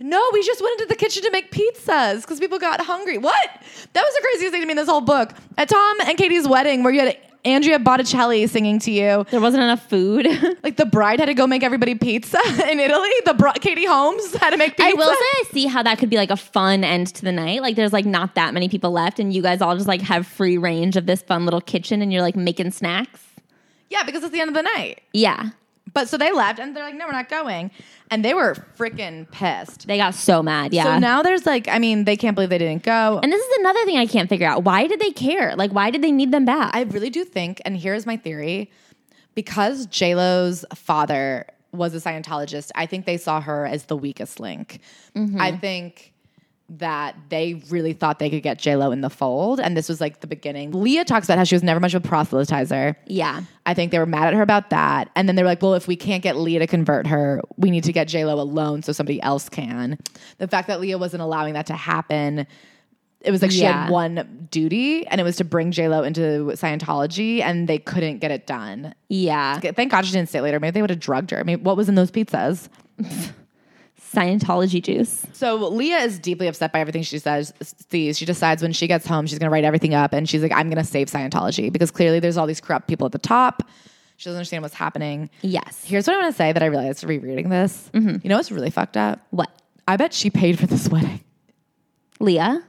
No, we just went into the kitchen to make pizzas because people got hungry. What? That was the craziest thing to me in this whole book. At Tom and Katie's wedding, where you had Andrea Botticelli singing to you. there wasn't enough food. Like the bride had to go make everybody pizza in Italy. The Katie Holmes had to make pizza. I will say I see how that could be like a fun end to the night. Like there's like not that many people left and you guys all just like have free range of this fun little kitchen and you're like making snacks. yeah, because it's the end of the night. Yeah. But so they left and they're like, no, we're not going. And they were freaking pissed. They got so mad. Yeah. So now there's like, I mean, they can't believe they didn't go. and this is another thing I can't figure out. Why did they care? Like why did they need them back? I really do think, and here's my theory, because JLo's father was a Scientologist, I think they saw her as the weakest link. Mm-hmm. I think that they really thought they could get J Lo in the fold, and this was like the beginning. Leah talks about how she was never much of a proselytizer. yeah. I think they were mad at her about that. And then they were like, well, if we can't get Leah to convert her, we need to get J Lo alone so somebody else can. The fact that Leah wasn't allowing that to happen, it was like she Yeah. had one duty and it was to bring J Lo into Scientology and they couldn't get it done. Yeah. Thank God she didn't stay later. Maybe they would have drugged her. I mean, what was in those pizzas? Scientology juice. So Leah is deeply upset by everything she says sees. She decides when she gets home, she's gonna write everything up and she's like, I'm gonna save Scientology because clearly there's all these corrupt people at the top. She doesn't understand what's happening. Yes. Here's what I want to say that I realized rereading this. Mm-hmm. You know what's really fucked up? What? I bet she paid for this wedding. Leah?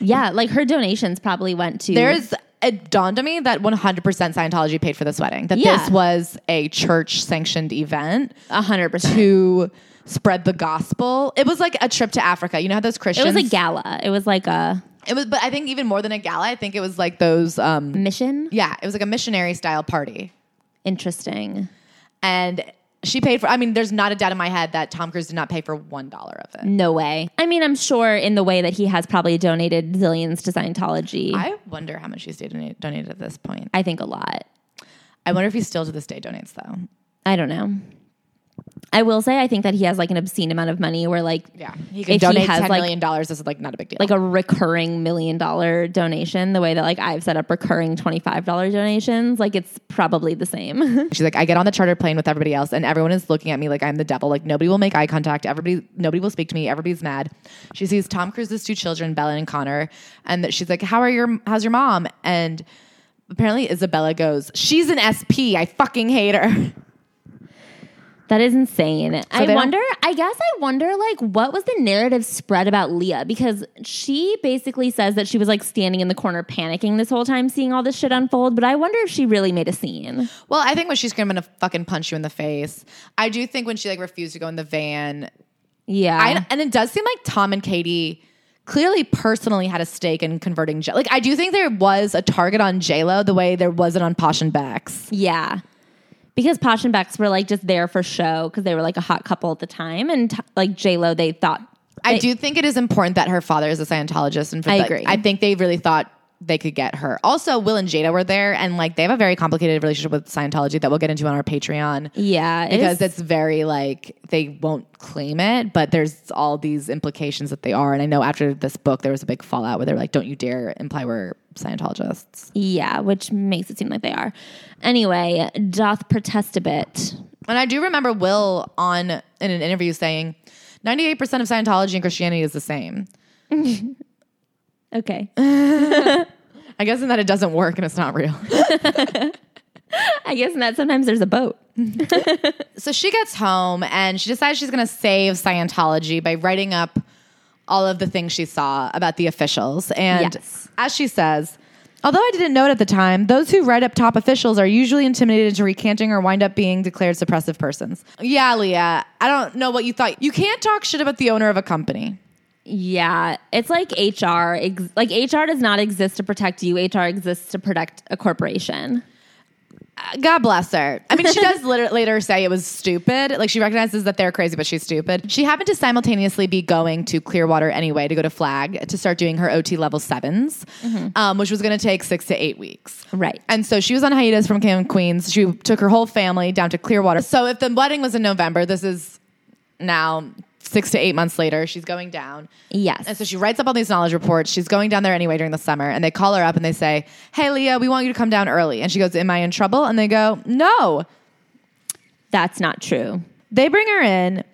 Yeah, like her donations probably went to There's it dawned on me that 100% Scientology paid for this wedding. That Yeah. this was a church sanctioned event a hundred percent. to spread the gospel. It was like a trip to Africa. You know how those Christians. It was a gala. It was like a It was but I think even more than a gala, I think it was like those um mission. yeah, it was like a missionary style party. Interesting. And she paid for I mean, there's not a doubt in my head that Tom Cruise did not pay for one dollar of it. No way. I mean, I'm sure in the way that he has probably donated zillions to Scientology. I, wonder how much he's donate, donated at this point. I think a lot. I wonder if he still to this day donates though. I don't know. I will say I think that he has like an obscene amount of money where like Yeah, he can donate he has ten million dollars. This is like not a big deal. like a recurring million dollar donation, the way that like I've set up recurring twenty five dollar donations, like it's probably the same. She's like, I get on the charter plane with everybody else, and everyone is looking at me like I'm the devil. Like nobody will make eye contact. Everybody, nobody will speak to me. Everybody's mad. She sees Tom Cruise's two children, Bella and Connor, and that she's like, "How are your? How's your mom?" And apparently Isabella goes, "She's an SP. I fucking hate her." that is insane. I wonder. I guess I wonder like what was the narrative spread about Leah because she basically says that she was like standing in the corner panicking this whole time, seeing all this shit unfold. But I wonder if she really made a scene. Well, I think when she's gonna fucking punch you in the face. I do think when she like refused to go in the van, Yeah, I, and it does seem like Tom and Katie clearly personally had a stake in converting J. Like I do think there was a target on J Lo the way there wasn't on Posh and Bex. Yeah. Because Posh and Bex were like just there for show because they were like a hot couple at the time. And t- like J Lo, they thought. I they- do think it is important that her father is a Scientologist, and for I that- agree. I think they really thought they could get her. Also, Will and Jada were there, and like they have a very complicated relationship with Scientology that we'll get into on our Patreon. Yeah. Because it's, it's very like they won't claim it, but there's all these implications that they are. And I know after this book, there was a big fallout where they're like, "Don't you dare imply we're Scientologists." yeah, which makes it seem like they are. Anyway, doth protest a bit. And I do remember Will on in an interview saying, "98% of Scientology and Christianity is the same." Okay. I guess in that it doesn't work and it's not real. I guess in that sometimes there's a boat. So she gets home and she decides she's going to save Scientology by writing up all of the things she saw about the officials. And Yes. as she says, although I didn't know it at the time, those who write up top officials are usually intimidated into recanting or wind up being declared suppressive persons. Yeah, Leah, I don't know what you thought. You can't talk shit about the owner of a company. Yeah, it's like HR. Like HR does not exist to protect you. HR exists to protect a corporation. God bless her. I mean, she does later, later say it was stupid. Like she recognizes that they're crazy, but she's stupid. She happened to simultaneously be going to Clearwater anyway to go to Flag to start doing her OT level 7s um, which was going to take six to eight weeks. Right. And so she was on hiatus from King of Queens. She took her whole family down to Clearwater. So if the wedding was in November, this is now six to eight months later. She's going down. Yes. And so she writes up all these knowledge reports. She's going down there anyway during the summer, and they call her up and they say, "Hey, Leah, we want you to come down early." And she goes, "Am I in trouble?" And they go, "No." That's not true. They bring her in,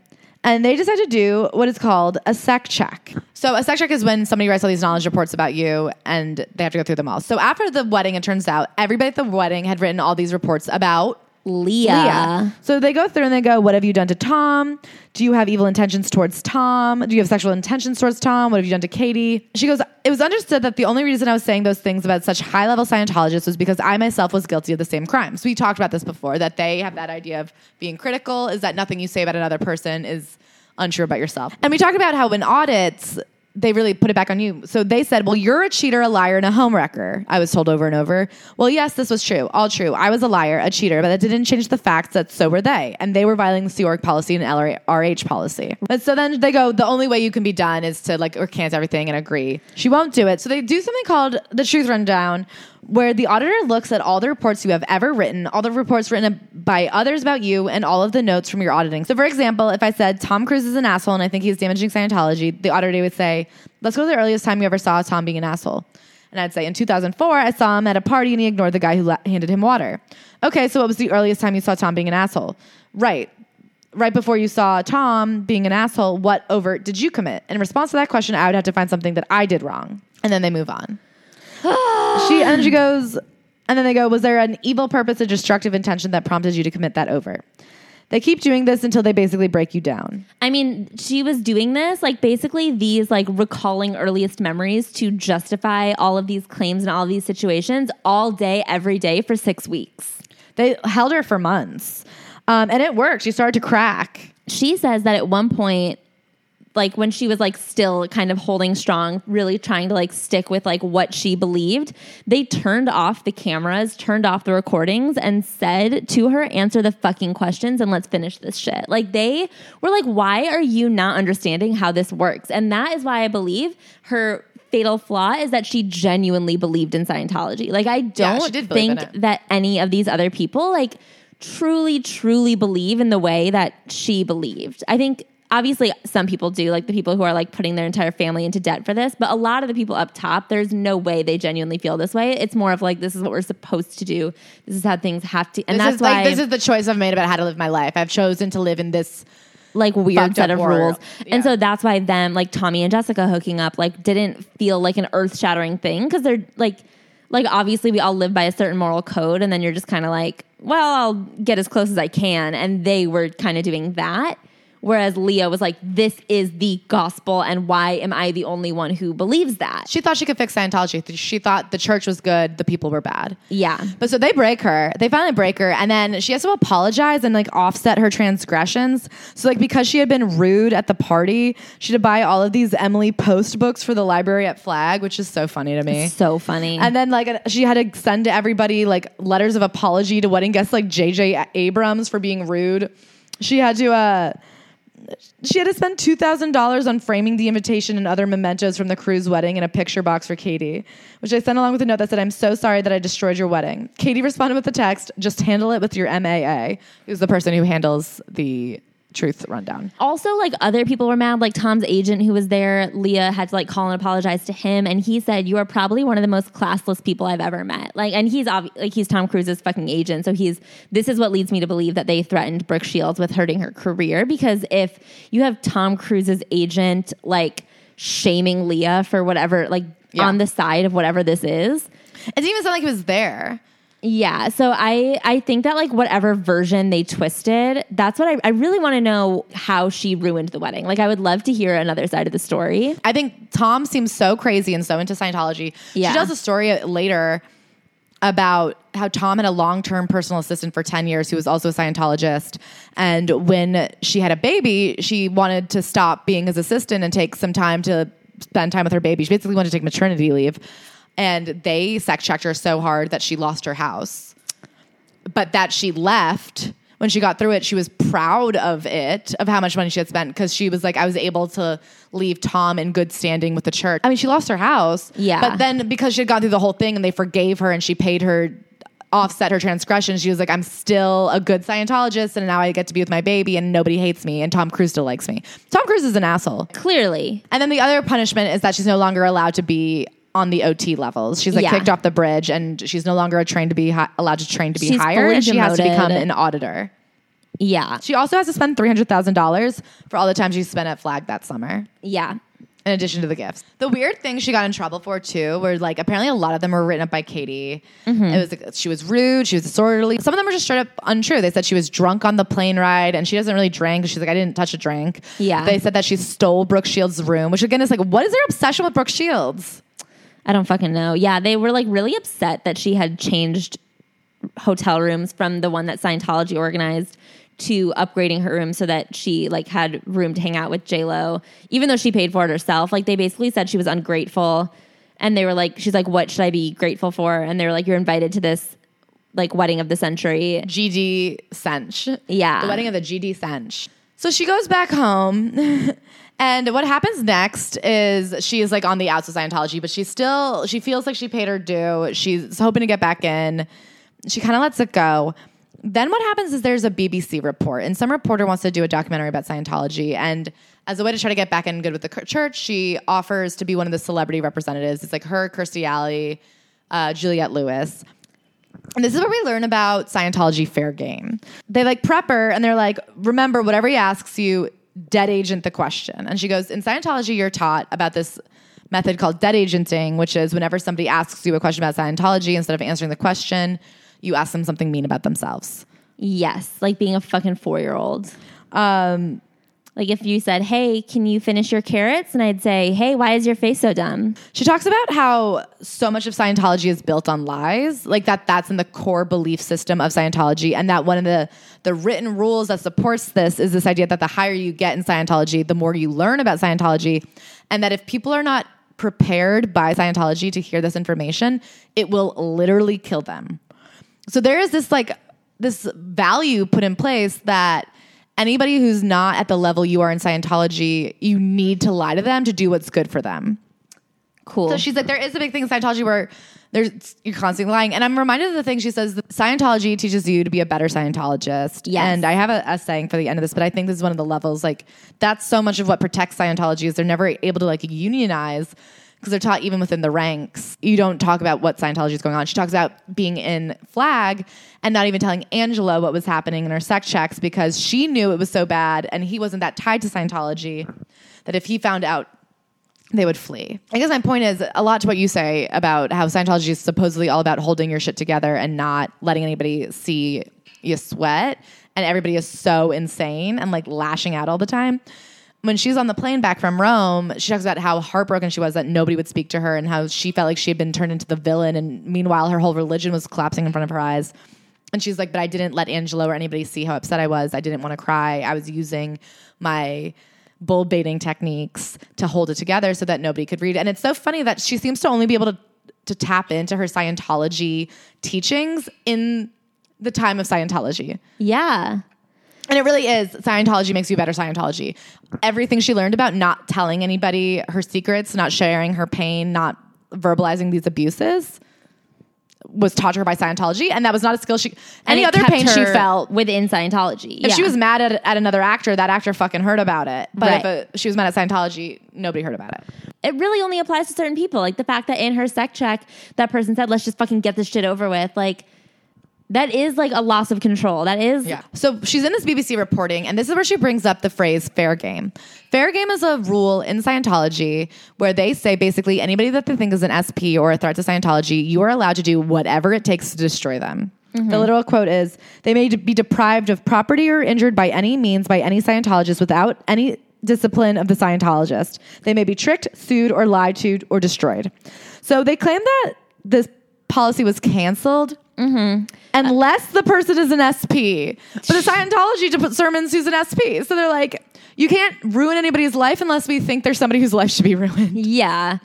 and they decide to do what is called a sec check. So a sec check is when somebody writes all these knowledge reports about you, and they have to go through them all. So after the wedding, it turns out everybody at the wedding had written all these reports about Leah. Leah. So they go through and they go, What have you done to Tom? Do you have evil intentions towards Tom? Do you have sexual intentions towards Tom? What have you done to Katie? She goes, It was understood that the only reason I was saying those things about such high level Scientologists was because I myself was guilty of the same crimes. We talked about this before, that they have that idea of being critical, is that nothing you say about another person is untrue about yourself. And we talked about how in audits, they really put it back on you. So they said, Well, you're a cheater, a liar, and a homewrecker. I was told over and over. Well, yes, this was true. All true. I was a liar, a cheater, but that didn't change the facts that so were they. And they were violating the Sea policy and LRH policy. But so then they go, The only way you can be done is to like recant everything and agree. She won't do it. So they do something called the truth rundown, where the auditor looks at all the reports you have ever written, all the reports written by others about you, and all of the notes from your auditing. So, for example, if I said Tom Cruise is an asshole and I think he's damaging Scientology, the auditor would say, Let's go to the earliest time you ever saw Tom being an asshole. And I'd say, In 2004, I saw him at a party and he ignored the guy who la- handed him water. Okay, so what was the earliest time you saw Tom being an asshole? Right. Right before you saw Tom being an asshole, what overt did you commit? In response to that question, I would have to find something that I did wrong. And then they move on she and she goes, and then they go, was there an evil purpose, a destructive intention that prompted you to commit that over? They keep doing this until they basically break you down. I mean, she was doing this, like basically these like recalling earliest memories to justify all of these claims and all of these situations all day, every day for six weeks. They held her for months, um, and it worked. She started to crack. She says that at one point, like when she was like still kind of holding strong, really trying to like stick with like what she believed, they turned off the cameras, turned off the recordings, and said to her, answer the fucking questions and let's finish this shit. Like they were like, why are you not understanding how this works? And that is why I believe her fatal flaw is that she genuinely believed in Scientology. Like I don't in think that any of these other people like truly, truly believe in the way that she believed. I think obviously some people do, like the people who are like putting their entire family into debt for this, but a lot of the people up top, there's no way they genuinely feel this way. It's more of like this is what we're supposed to do. This is how things have to, and This that's is why like this is the choice I've made about how to live my life. I've chosen to live in this. like weird set of world. rules. Yeah. And so that's why them like Tommy and Jessica hooking up like didn't feel like an earth shattering thing because they're like like obviously we all live by a certain moral code and then you're just kind of like well I'll get as close as I can and they were kind of doing that. Whereas Leah was like, this is the gospel, and why am I the only one who believes that? She thought she could fix Scientology. She thought the church was good, the people were bad. Yeah. But so they break her. They finally break her, and then she has to apologize and like offset her transgressions. So like because she had been rude at the party, she had to buy all of these Emily Post books for the library at Flag, which is so funny to me. So funny. And then like she had to send to everybody like letters of apology to wedding guests like JJ Abrams for being rude. She had to uh she had to spend two thousand dollars on framing the invitation and other mementos from the cruise wedding in a picture box for Katie, which I sent along with a note that said, "I'm so sorry that I destroyed your wedding." Katie responded with the text, "Just handle it with your MAA." Who's the person who handles the truth rundown? also like other people were mad like tom's agent who was there leah had to like call and apologize to him and he said you are probably one of the most classless people i've ever met like and he's obvi- like he's tom cruise's fucking agent so he's this is what leads me to believe that they threatened brooke shields with hurting her career because if you have tom cruise's agent like shaming leah for whatever like Yeah. on the side of whatever this is It didn't even sound like he was there. Yeah, so I I think that like whatever version they twisted, that's what I, I really want to know how she ruined the wedding. Like I would love to hear another side of the story. I think Tom seems so crazy and so into Scientology. Yeah. She tells a story later about how Tom had a long term personal assistant for 10 years who was also a Scientologist. And when she had a baby, she wanted to stop being his assistant and take some time to spend time with her baby. She basically wanted to take maternity leave. And they sec checked her so hard that she lost her house. But that she left when she got through it she was proud of it of how much money she had spent. Because she was like i was able to leave tom in good standing with the church. I mean she lost her house. Yeah. but then because she had gone through the whole thing and they forgave her and she paid her offset her transgression she was like i'm still a good scientologist and now i get to be with my baby and nobody hates me and tom cruise still likes me. Tom cruise is an asshole. Clearly, and then the other punishment is that she's no longer allowed to be on the OT levels. She's like Yeah. kicked off the bridge, and she's no longer trained to be hi- allowed to train to be She's fully And she has to become an auditor. yeah, She also has to spend three hundred thousand dollars for all the time she spent at Flag that summer. yeah. In addition to the gifts, the weird thing she got in trouble for too were like apparently a lot of them were written up by Katie. Mm-hmm. It was like, she was rude, she was disorderly. Some of them were just straight up untrue. They said she was drunk on the plane ride, and she doesn't really drink. She's like, I didn't touch a drink. Yeah. They said that she stole Brooke Shields' room, which again is like, what is their obsession with Brooke Shields? I don't fucking know. Yeah, they were like really upset that she had changed hotel rooms from the one that Scientology organized to upgrading her room so that she like had room to hang out with J Lo, even though she paid for it herself. Like they basically said she was ungrateful, and they were like, she's like, what should I be grateful for? And they were like, you're invited to this like wedding of the century. GD Sench. Yeah. The wedding of the GD Sench. So she goes back home. and what happens next is she is like on the outs of Scientology, but she's still, she feels like she paid her due. She's hoping to get back in. She kind of lets it go. Then what happens is there's a BBC report, and some reporter wants to do a documentary about Scientology. And as a way to try to get back in good with the church, she offers to be one of the celebrity representatives. It's like her, Kirstie Alley, uh, Juliette Lewis. And this is where we learn about Scientology fair game. They like prep her and they're like, remember, whatever he asks you, dead agent the question. And she goes, In Scientology, you're taught about this method called dead agenting, which is whenever somebody asks you a question about Scientology, instead of answering the question, you ask them something mean about themselves. Yes, like being a fucking four year old. Um, like if you said, "Hey, can you finish your carrots?" and I'd say, "Hey, why is your face so dumb?" She talks about how so much of Scientology is built on lies, like that that's in the core belief system of Scientology and that one of the the written rules that supports this is this idea that the higher you get in Scientology, the more you learn about Scientology and that if people are not prepared by Scientology to hear this information, it will literally kill them. So there is this like this value put in place that anybody who's not at the level you are in Scientology, you need to lie to them to do what's good for them. Cool. So she's like, there is a big thing in Scientology where there's you're constantly lying. And I'm reminded of the thing she says Scientology teaches you to be a better Scientologist. Yes. And I have a, a saying for the end of this, but I think this is one of the levels. Like that's so much of what protects Scientology is they're never able to like unionize because they're taught even within the ranks. You don't talk about what Scientology is going on. She talks about being in Flag and not even telling Angelo what was happening in her sec checks because she knew it was so bad and he wasn't that tied to Scientology that if he found out they would flee. I guess my point is a lot to what you say about how Scientology is supposedly all about holding your shit together and not letting anybody see you sweat. And everybody is so insane and like lashing out all the time. When she's on the plane back from Rome, she talks about how heartbroken she was that nobody would speak to her and how she felt like she had been turned into the villain. And meanwhile, her whole religion was collapsing in front of her eyes. And she's like, but I didn't let Angelo or anybody see how upset I was. I didn't want to cry. I was using my bull baiting techniques to hold it together so that nobody could read. And it's so funny that she seems to only be able to to tap into her Scientology teachings in the time of Scientology. yeah. And it really is Scientology makes you better Scientology. Everything she learned about not telling anybody her secrets, not sharing her pain, not verbalizing these abuses was taught to her by Scientology, and that was not a skill she. Any other pain she felt within Scientology. if yeah. she was mad at, at another actor, that actor fucking heard about it. But Right. if uh she was mad at Scientology, nobody heard about it. it really only applies to certain people. Like the fact that in her sec check, that person said, let's just fucking get this shit over with. Like, that is like a loss of control. That is, So she's in this BBC reporting, and this is where she brings up the phrase fair game. Fair game is a rule in Scientology where they say basically anybody that they think is an SP or a threat to Scientology, you are allowed to do whatever it takes to destroy them. Mm-hmm. The literal quote is They may be deprived of property or injured by any means by any Scientologist without any discipline of the Scientologist. They may be tricked, sued, or lied to, or destroyed. So they claim that this policy was canceled Mm-hmm. unless the person is an SP. But the Scientology to put sermons who's an SP. So they're like, you can't ruin anybody's life unless we think there's somebody whose life should be ruined. Yeah.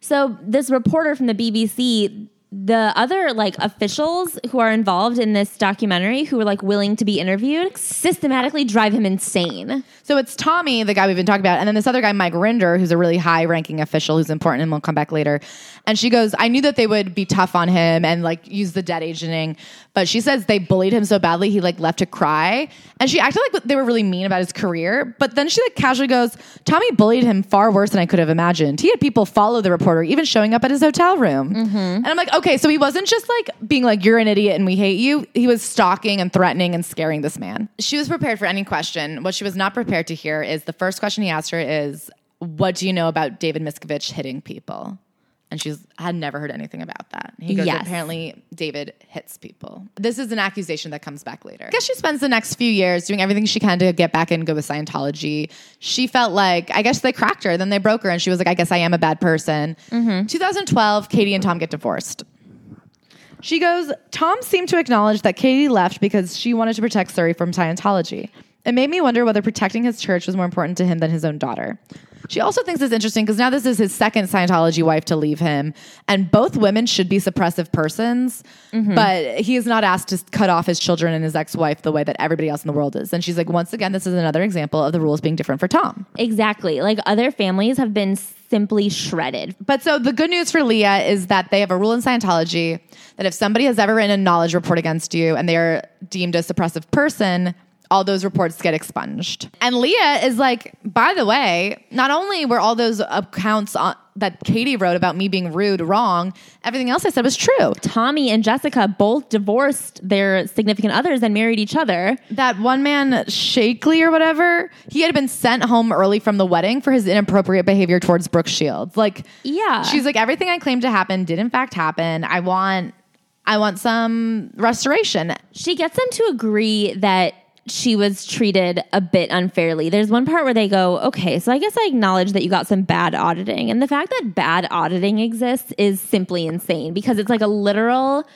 So this reporter from the BBC, the other like officials who are involved in this documentary who were like willing to be interviewed systematically drive him insane. So it's Tommy, the guy we've been talking about, and then this other guy, Mike Rinder, who's a really high ranking official who's important and we'll come back later. And she goes, I knew that they would be tough on him and like use the dead agenting, but she says they bullied him so badly he like left to cry. And she acted like they were really mean about his career, but then she like casually goes, Tommy bullied him far worse than I could have imagined. He had people follow the reporter, even showing up at his hotel room. Mm-hmm. And I'm like, okay, so he wasn't just like being like, you're an idiot and we hate you. He was stalking and threatening and scaring this man. She was prepared for any question. What she was not prepared to hear is the first question he asked her is, what do you know about David Miscavige hitting people? And she's had never heard anything about that. He goes, Yes. apparently David hits people. This is an accusation that comes back later. I guess she spends the next few years doing everything she can to get back and go with Scientology. She felt like, I guess they cracked her, then they broke her, and she was like, I guess I am a bad person. Mm-hmm. 2012, Katie and Tom get divorced. She goes, Tom seemed to acknowledge that Katie left because she wanted to protect Suri from Scientology. It made me wonder whether protecting his church was more important to him than his own daughter. She also thinks it's interesting because now this is his second Scientology wife to leave him, and both women should be suppressive persons, mm-hmm. but he is not asked to cut off his children and his ex wife the way that everybody else in the world is. And she's like, once again, this is another example of the rules being different for Tom. Exactly. Like other families have been simply shredded. But so the good news for Leah is that they have a rule in Scientology that if somebody has ever written a knowledge report against you and they are deemed a suppressive person, all those reports get expunged. And Leah is like, by the way, not only were all those accounts on, that Katie wrote about me being rude wrong, everything else I said was true. Tommy and Jessica both divorced their significant others and married each other. That one man, Shakely or whatever, he had been sent home early from the wedding for his inappropriate behavior towards Brooke Shields. Like, Yeah. she's like, everything I claimed to happen did in fact happen. I want, I want some restoration. She gets them to agree that she was treated a bit unfairly. There's one part where they go, okay, so I guess I acknowledge that you got some bad auditing. And the fact that bad auditing exists is simply insane because it's like a literal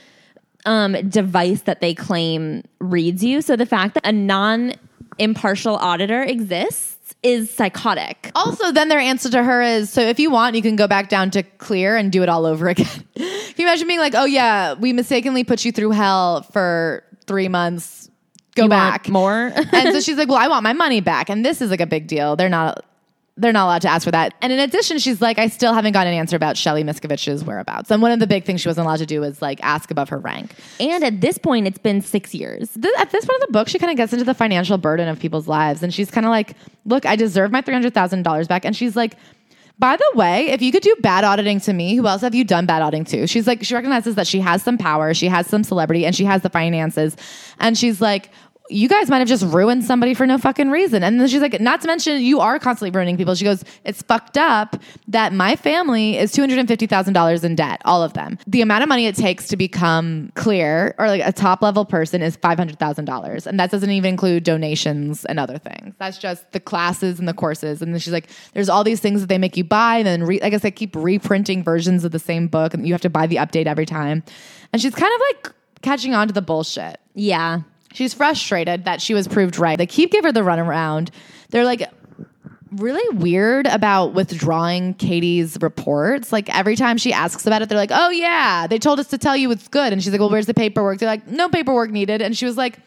um, device that they claim reads you. So the fact that a non impartial auditor exists is psychotic. Also, then their answer to her is, so if you want, you can go back down to clear and do it all over again. can you imagine being like, oh yeah, we mistakenly put you through hell for three months. Go You back more? and so she's like, well, I want my money back. And this is like a big deal. They're not they're not allowed to ask for that. And in addition, she's like, I still haven't got an answer about Shelly Miscavige's whereabouts. And one of the big things she wasn't allowed to do was like ask above her rank. And at this point, it's been six years. Th- at this point in the book, she kind of gets into the financial burden of people's lives. And she's kind of like, look, I deserve my $300,000 back. And she's like, by the way, if you could do bad auditing to me, who else have you done bad auditing to? She's like, she recognizes that she has some power, she has some celebrity, and she has the finances. And she's like, you guys might have just ruined somebody for no fucking reason. And then she's like, not to mention, you are constantly ruining people. She goes, it's fucked up that my family is $250,000 in debt, all of them. The amount of money it takes to become clear or like a top level person is $500,000. And that doesn't even include donations and other things. That's just the classes and the courses. And then she's like, there's all these things that they make you buy. And then re- I guess they keep reprinting versions of the same book and you have to buy the update every time. And she's kind of like catching on to the bullshit. Yeah. She's frustrated that she was proved right. They keep giving her the runaround. They're like really weird about withdrawing Katie's reports. Like every time she asks about it, they're like, "Oh yeah, they told us to tell you it's good." And she's like, "Well, where's the paperwork?" They're like, "No paperwork needed." And she was like,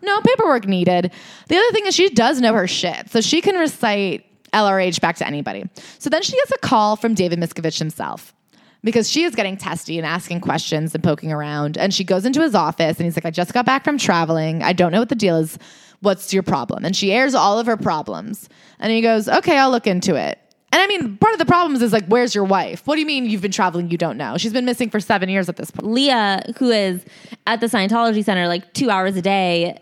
"No paperwork needed." The other thing is she does know her shit, so she can recite LRH back to anybody. So then she gets a call from David Miscavige himself because she is getting testy and asking questions and poking around. And she goes into his office and he's like, I just got back from traveling. I don't know what the deal is. What's your problem? And she airs all of her problems. And he goes, Okay, I'll look into it. And I mean, part of the problems is like, where's your wife? What do you mean you've been traveling? You don't know. She's been missing for seven years at this point. Leah, who is at the Scientology Center like two hours a day,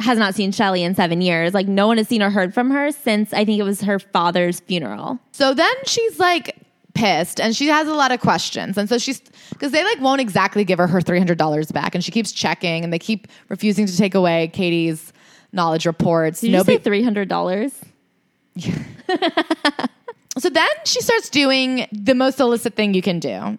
has not seen Shelly in seven years. Like, no one has seen or heard from her since I think it was her father's funeral. So then she's like pissed and she has a lot of questions. And so she's, because they like won't exactly give her her $300 back. And she keeps checking and they keep refusing to take away Katie's knowledge reports. Did you say $300? So then she starts doing the most illicit thing you can do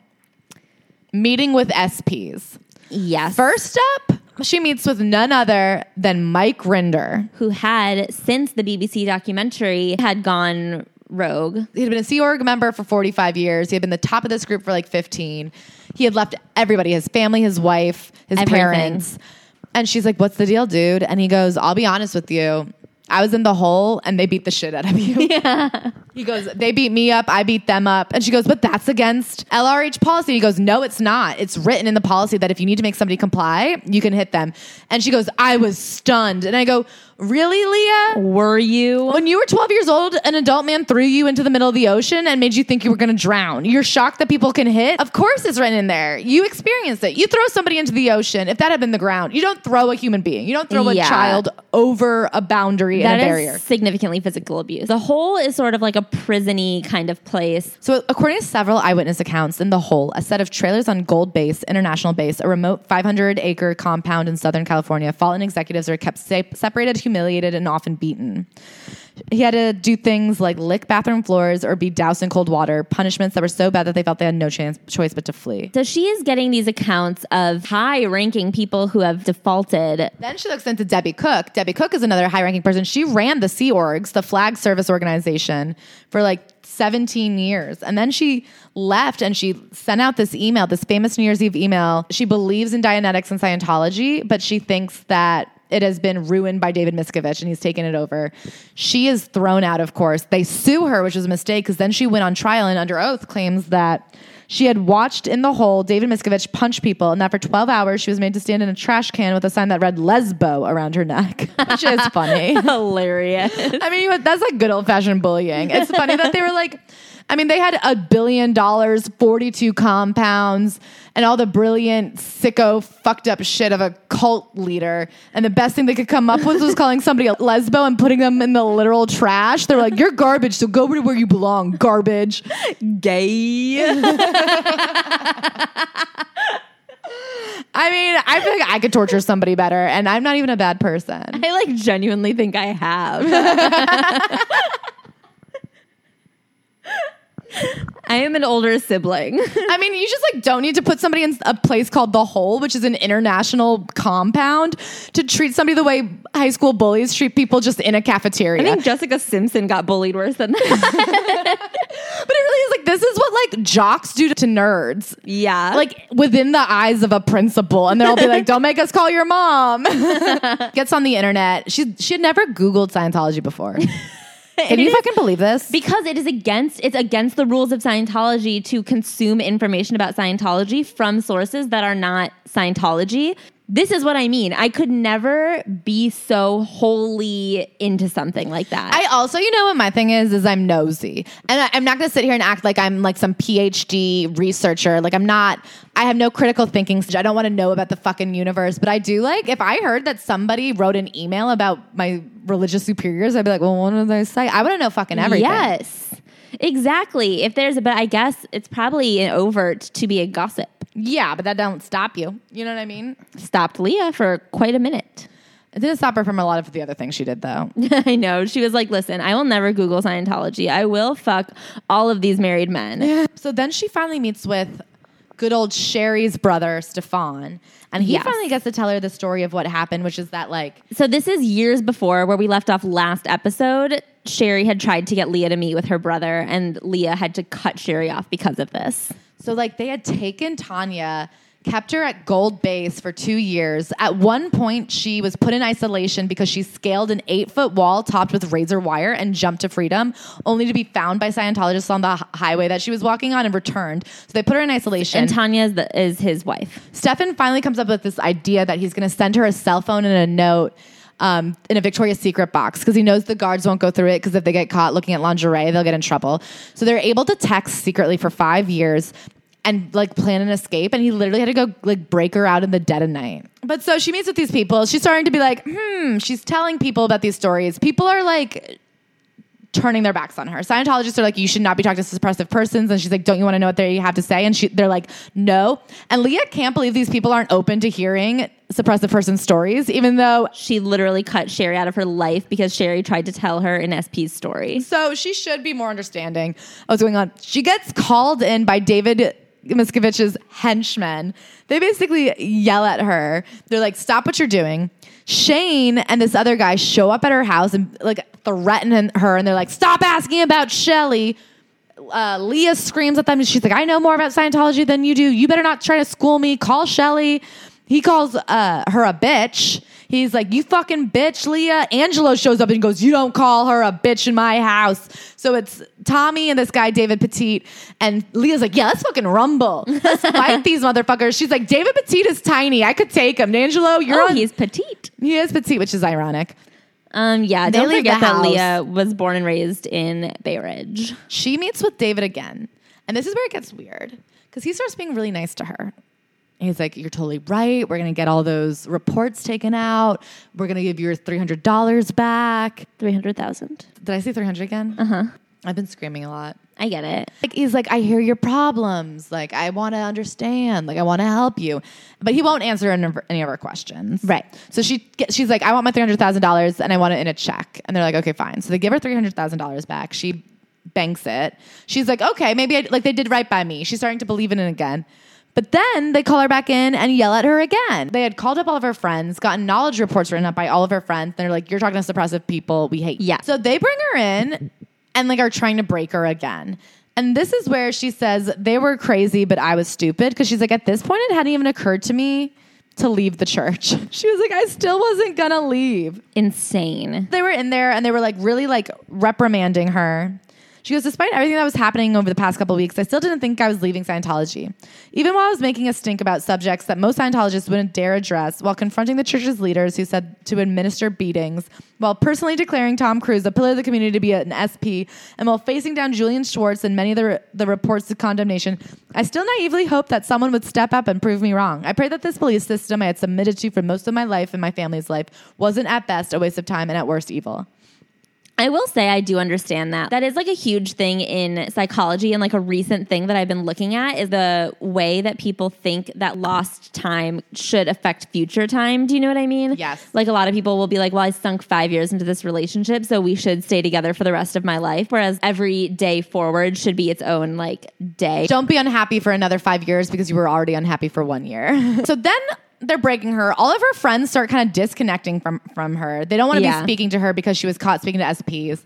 meeting with SPs. Yes. First up, she meets with none other than Mike Rinder. who had, since the BBC documentary had gone rogue, He had been a Sea Org member for 45 years. He had been the top of this group for like 15. He had left everybody his family, his wife, his Everything. parents. And she's like, What's the deal, dude? And he goes, I'll be honest with you. I was in the hole and they beat the shit out of you. yeah. He goes, they beat me up, I beat them up. And she goes, but that's against LRH policy. He goes, no, it's not. It's written in the policy that if you need to make somebody comply, you can hit them. And she goes, I was stunned. And I go, really, Leah? Were you? When you were 12 years old, an adult man threw you into the middle of the ocean and made you think you were going to drown. You're shocked that people can hit? Of course it's written in there. You experienced it. You throw somebody into the ocean, if that had been the ground, you don't throw a human being. You don't throw a child over a boundary That and a is barrier. significantly physical abuse. The hole is sort of like a prisony kind of place. So, according to several eyewitness accounts, in the hole, a set of trailers on Gold Base, International Base, a remote 500 acre compound in Southern California, fallen executives are kept sa- separated, humiliated, and often beaten. He had to do things like lick bathroom floors or be doused in cold water, punishments that were so bad that they felt they had no chance, choice but to flee. So she is getting these accounts of high ranking people who have defaulted. Then she looks into Debbie Cook. Debbie Cook is another high ranking person. She ran the Sea Orgs, the flag service organization, for like 17 years. And then she left and she sent out this email, this famous New Year's Eve email. She believes in Dianetics and Scientology, but she thinks that it has been ruined by David Miscavige and he's taken it over. She is thrown out, of course. They sue her, which was a mistake because then she went on trial and under oath claims that she had watched in the hole David Miscavige punch people and that for 12 hours she was made to stand in a trash can with a sign that read lesbo around her neck, which is funny. Hilarious. I mean, that's like good old fashioned bullying. It's funny that they were like, I mean, they had a billion dollars, 42 compounds, and all the brilliant, sicko, fucked up shit of a cult leader. And the best thing they could come up with was calling somebody a lesbo and putting them in the literal trash. They're like, You're garbage, so go to where you belong, garbage. Gay. I mean, I feel like I could torture somebody better, and I'm not even a bad person. I like genuinely think I have. I am an older sibling. I mean, you just like don't need to put somebody in a place called the Hole, which is an international compound, to treat somebody the way high school bullies treat people just in a cafeteria. I think Jessica Simpson got bullied worse than that. but it really is like this is what like jocks do to nerds. yeah. Like within the eyes of a principal, and they'll be like, "Don't make us call your mom." Gets on the internet. She she had never Googled Scientology before. Can you fucking believe this? because it is against it's against the rules of Scientology to consume information about Scientology from sources that are not Scientology. This is what I mean. I could never be so wholly into something like that. I also, you know what my thing is, is I'm nosy. And I, I'm not going to sit here and act like I'm like some PhD researcher. Like I'm not, I have no critical thinking. I don't want to know about the fucking universe. But I do like, if I heard that somebody wrote an email about my religious superiors, I'd be like, well, what did they say? I want to know fucking everything. Yes. Exactly. If there's a but I guess it's probably an overt to be a gossip. Yeah, but that don't stop you. You know what I mean? Stopped Leah for quite a minute. It didn't stop her from a lot of the other things she did, though. I know. She was like, listen, I will never Google Scientology. I will fuck all of these married men. So then she finally meets with good old Sherry's brother, Stefan. And he Yes. finally gets to tell her the story of what happened, which is that, like, So this is years before where we left off last episode. Sherry had tried to get Leah to meet with her brother, and Leah had to cut Sherry off because of this. So like they had taken Tanya, kept her at Gold Base for two years. At one point, she was put in isolation because she scaled an eight foot wall topped with razor wire and jumped to freedom, only to be found by Scientologists on the highway that she was walking on and returned. So they put her in isolation. And Tanya is, the, is his wife. Stefan finally comes up with this idea that he's going to send her a cell phone and a note um, in a Victoria's Secret box because he knows the guards won't go through it because if they get caught looking at lingerie, they'll get in trouble. So they're able to text secretly for five years and like plan an escape. And he literally had to go like break her out in the dead of night. But so she meets with these people. She's starting to be like, hmm, she's telling people about these stories. People are like, turning their backs on her. Scientologists are like, you should not be talking to suppressive persons. And she's like, don't you want to know what they have to say? And she, they're like, no. And Leah can't believe these people aren't open to hearing suppressive person stories, even though. She literally cut Sherry out of her life because Sherry tried to tell her an SP's story. So she should be more understanding of what's going on. She gets called in by David Miscavige's henchmen. They basically yell at her. They're like, stop what you're doing. Shane and this other guy show up at her house and like threaten her and they're like, stop asking about Shelly. Uh, Leah screams at them. and She's like, I know more about Scientology than you do. You better not try to school me. Call Shelly. He calls uh, her a bitch. He's like, You fucking bitch, Leah. Angelo shows up and goes, You don't call her a bitch in my house. So it's Tommy and this guy, David Petit. And Leah's like, Yeah, let's fucking rumble. Let's fight these motherfuckers. She's like, David Petit is tiny. I could take him. Angelo, you're Oh, on. he's petite. he is petite, which is ironic. Um, yeah, They don't forget that. Leah was born and raised in Bay Ridge. She meets with David again. And this is where it gets weird because he starts being really nice to her. He's like, You're totally right. We're going to get all those reports taken out. We're going to give your $300 back. 300,000. Did I say 300 again? Uh Uh-huh. I've been screaming a lot. I get it. Like he's like, I hear your problems. Like I want to understand. Like I want to help you, but he won't answer any of, her questions. Right. So she she's like, I want my three hundred thousand dollars and I want it in a check. And they're like, okay, fine. So they give her three hundred thousand dollars back. She banks it. She's like, okay, maybe I, like they did right by me. She's starting to believe in it again. But then they call her back in and yell at her again. They had called up all of her friends, gotten knowledge reports written up by all of her friends. They're like, "You're talking to suppressive people. We hate." you." Yeah. So they bring her in and like are trying to break her again. And this is where she says they were crazy, but I was stupid because she's like, at this point, it hadn't even occurred to me to leave the church. She was like, I still wasn't gonna leave. Insane. They were in there and they were like really like reprimanding her. She goes, despite everything that was happening over the past couple weeks, I still didn't think I was leaving Scientology. Even while I was making a stink about subjects that most Scientologists wouldn't dare address, while confronting the church's leaders who said to administer beatings, while personally declaring Tom Cruise a pillar of the community to be an SP, and while facing down Julian Schwartz and many of the, the reports of condemnation, I still naively hoped that someone would step up and prove me wrong. I prayed that this belief system I had submitted to for most of my life and my family's life wasn't at best a waste of time and at worst evil. I will say I do understand that. That is like a huge thing in psychology and like a recent thing that I've been looking at is the way that people think that lost time should affect future time. Do you know what I mean? Yes. Like a lot of people will be like, well, I sunk five years into this relationship, so we should stay together for the rest of my life. Whereas every day forward should be its own like day. Don't be unhappy for another five years because you were already unhappy for one year. so then they're breaking her. All of her friends start kind of disconnecting from from her. They don't want to Yeah. be speaking to her because she was caught speaking to SPs.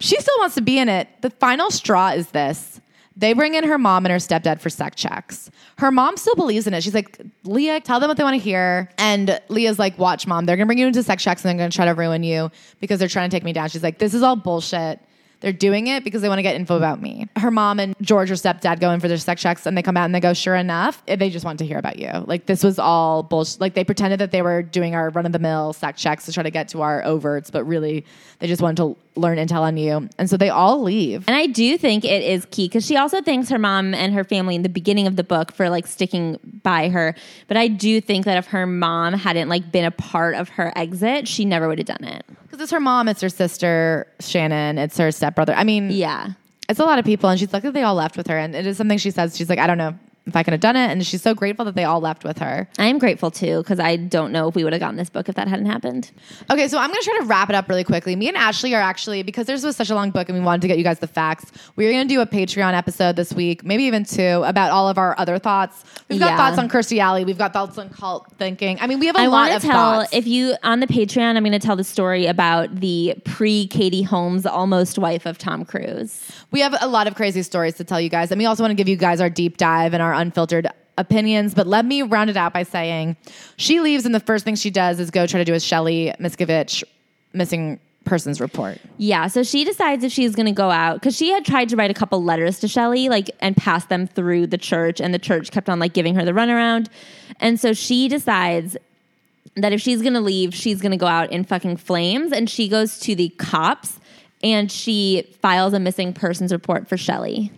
She still wants to be in it. The final straw is this. They bring in her mom and her stepdad for sec checks. Her mom still believes in it. She's like, Leah, tell them what they want to hear. And Leah's like, watch, mom. They're going to bring you into sec checks and they're going to try to ruin you because they're trying to take me down. She's like, this is all bullshit. They're doing it because they want to get info about me. Her mom and George, her stepdad, go in for their sec checks and they come out and they go, sure enough, they just want to hear about you. Like this was all bullshit. Like they pretended that they were doing our run of the mill sec checks to try to get to our overts, but really they just wanted to learn intel on you. And so they all leave. And I do think it is key because she also thanks her mom and her family in the beginning of the book for like sticking by her. But I do think that if her mom hadn't like been a part of her exit, she never would have done it. Because it's her mom, it's her sister, Shannon, it's her stepbrother. I mean, Yeah. it's a lot of people. And she's lucky they all left with her. And it is something she says. She's like, I don't know if I could have done it. And she's so grateful that they all left with her. I am grateful too because I don't know if we would have gotten this book if that hadn't happened. Okay, so I'm going to try to wrap it up really quickly. Me and Ashley are actually, because this was such a long book and we wanted to get you guys the facts, we're going to do a Patreon episode this week, maybe even two, about all of our other thoughts. We've got Yeah. thoughts on Kirstie Alley. We've got thoughts on cult thinking. I mean, we have a I lot want of to tell thoughts. if you on the Patreon, I'm going to tell the story about the pre Katie Holmes almost wife of Tom Cruise. we have a lot of crazy stories to tell you guys. And we also want to give you guys our deep dive and our unfiltered opinions. But let me round it out by saying she leaves, and the first thing she does is go try to do a Shelly Miscavige missing persons report. Yeah, so she decides if she's going to go out because she had tried to write a couple letters to Shelly like, and pass them through the church, and the church kept on like giving her the runaround, and so she decides that if she's going to leave, she's going to go out in fucking flames, and she goes to the cops and she files a missing persons report for Shelly.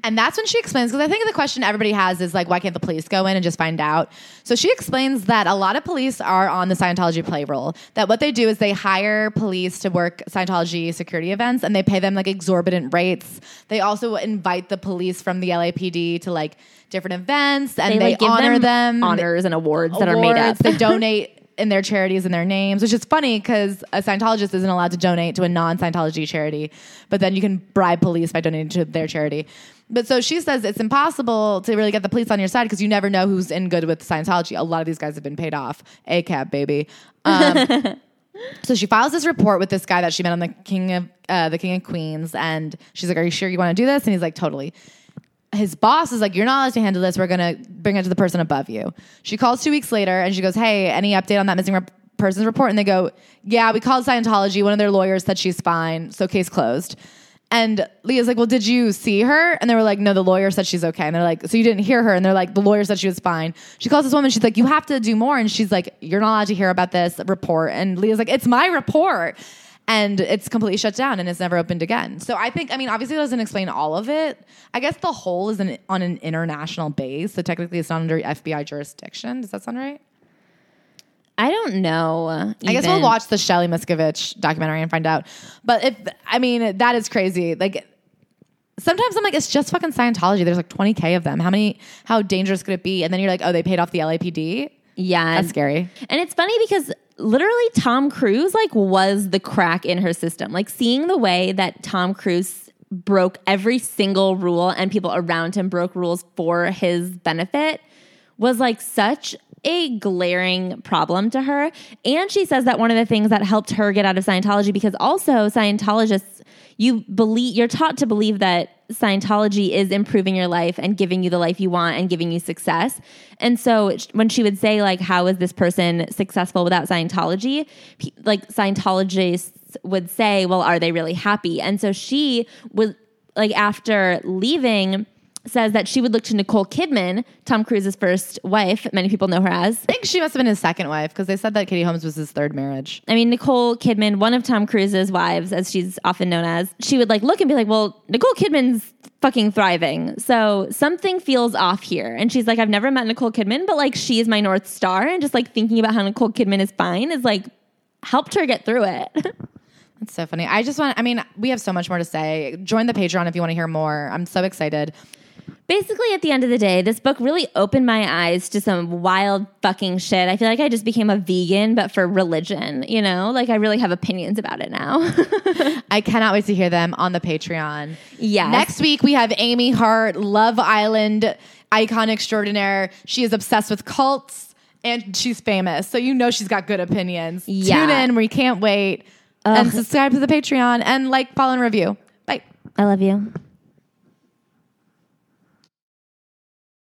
Mm-hmm. And that's when she explains, because I think the question everybody has is like, why can't the police go in and just find out? So she explains that a lot of police are on the Scientology payroll. That what they do is they hire police to work Scientology security events and they pay them like exorbitant rates. They also invite the police from the LAPD to like different events and they, like give honor them, honors and awards, that are made up. awards. they donate in their charities and their names, which is funny because a Scientologist isn't allowed to donate to a non Scientology charity, but then you can bribe police by donating to their charity. But so she says it's impossible to really get the police on your side because you never know who's in good with Scientology. A lot of these guys have been paid off. ACAB, baby. Um, so she files this report with this guy that she met on the King of uh, the King of Queens, and she's like, "Are you sure you want to do this?" And he's like, "Totally." His boss is like, You're not allowed to handle this. We're going to bring it to the person above you. She calls two weeks later and she goes, Hey, any update on that missing rep- person's report? And they go, Yeah, we called Scientology. One of their lawyers said she's fine. So case closed. And Leah's like, Well, did you see her? And they were like, No, the lawyer said she's okay. And they're like, So you didn't hear her? And they're like, The lawyer said she was fine. She calls this woman. She's like, You have to do more. And she's like, You're not allowed to hear about this report. And Leah's like, It's my report and it's completely shut down and it's never opened again. So I think, I mean, obviously it doesn't explain all of it. I guess the whole is an, on an international base, so technically it's not under FBI jurisdiction. Does that sound right? I don't know. I guess we'll watch the Shelly Miscavige documentary and find out. But if I mean, that is crazy. Like sometimes I'm like, it's just fucking Scientology. There's like 20k of them. How many? How dangerous could it be? And then you're like, oh, they paid off the LAPD. Yeah, That's scary. And it's funny because literally Tom Cruise like was the crack in her system. Like seeing the way that Tom Cruise broke every single rule and people around him broke rules for his benefit was like such a glaring problem to her. And she says that one of the things that helped her get out of Scientology because also Scientologists you believe you're taught to believe that Scientology is improving your life and giving you the life you want and giving you success. And so when she would say like how is this person successful without Scientology? Like Scientologists would say, well, are they really happy? And so she would like after leaving says that she would look to Nicole Kidman, Tom Cruise's first wife, many people know her as. I think she must have been his second wife because they said that Katie Holmes was his third marriage. I mean, Nicole Kidman, one of Tom Cruise's wives, as she's often known as, she would like look and be like, well, Nicole Kidman's fucking thriving. So something feels off here. And she's like, I've never met Nicole Kidman, but like she is my North Star. And just like thinking about how Nicole Kidman is fine is like helped her get through it. That's so funny. I just want, I mean, we have so much more to say. Join the Patreon if you want to hear more. I'm so excited. Basically, at the end of the day, this book really opened my eyes to some wild fucking shit. I feel like I just became a vegan, but for religion, you know? Like I really have opinions about it now. I cannot wait to hear them on the Patreon. Yes. Next week, we have Amy Hart, Love Island icon extraordinaire. She is obsessed with cults and she's famous. So you know she's got good opinions. Yeah. Tune in. We can't wait. And subscribe to the Patreon and like, follow, and review. Bye. I love you.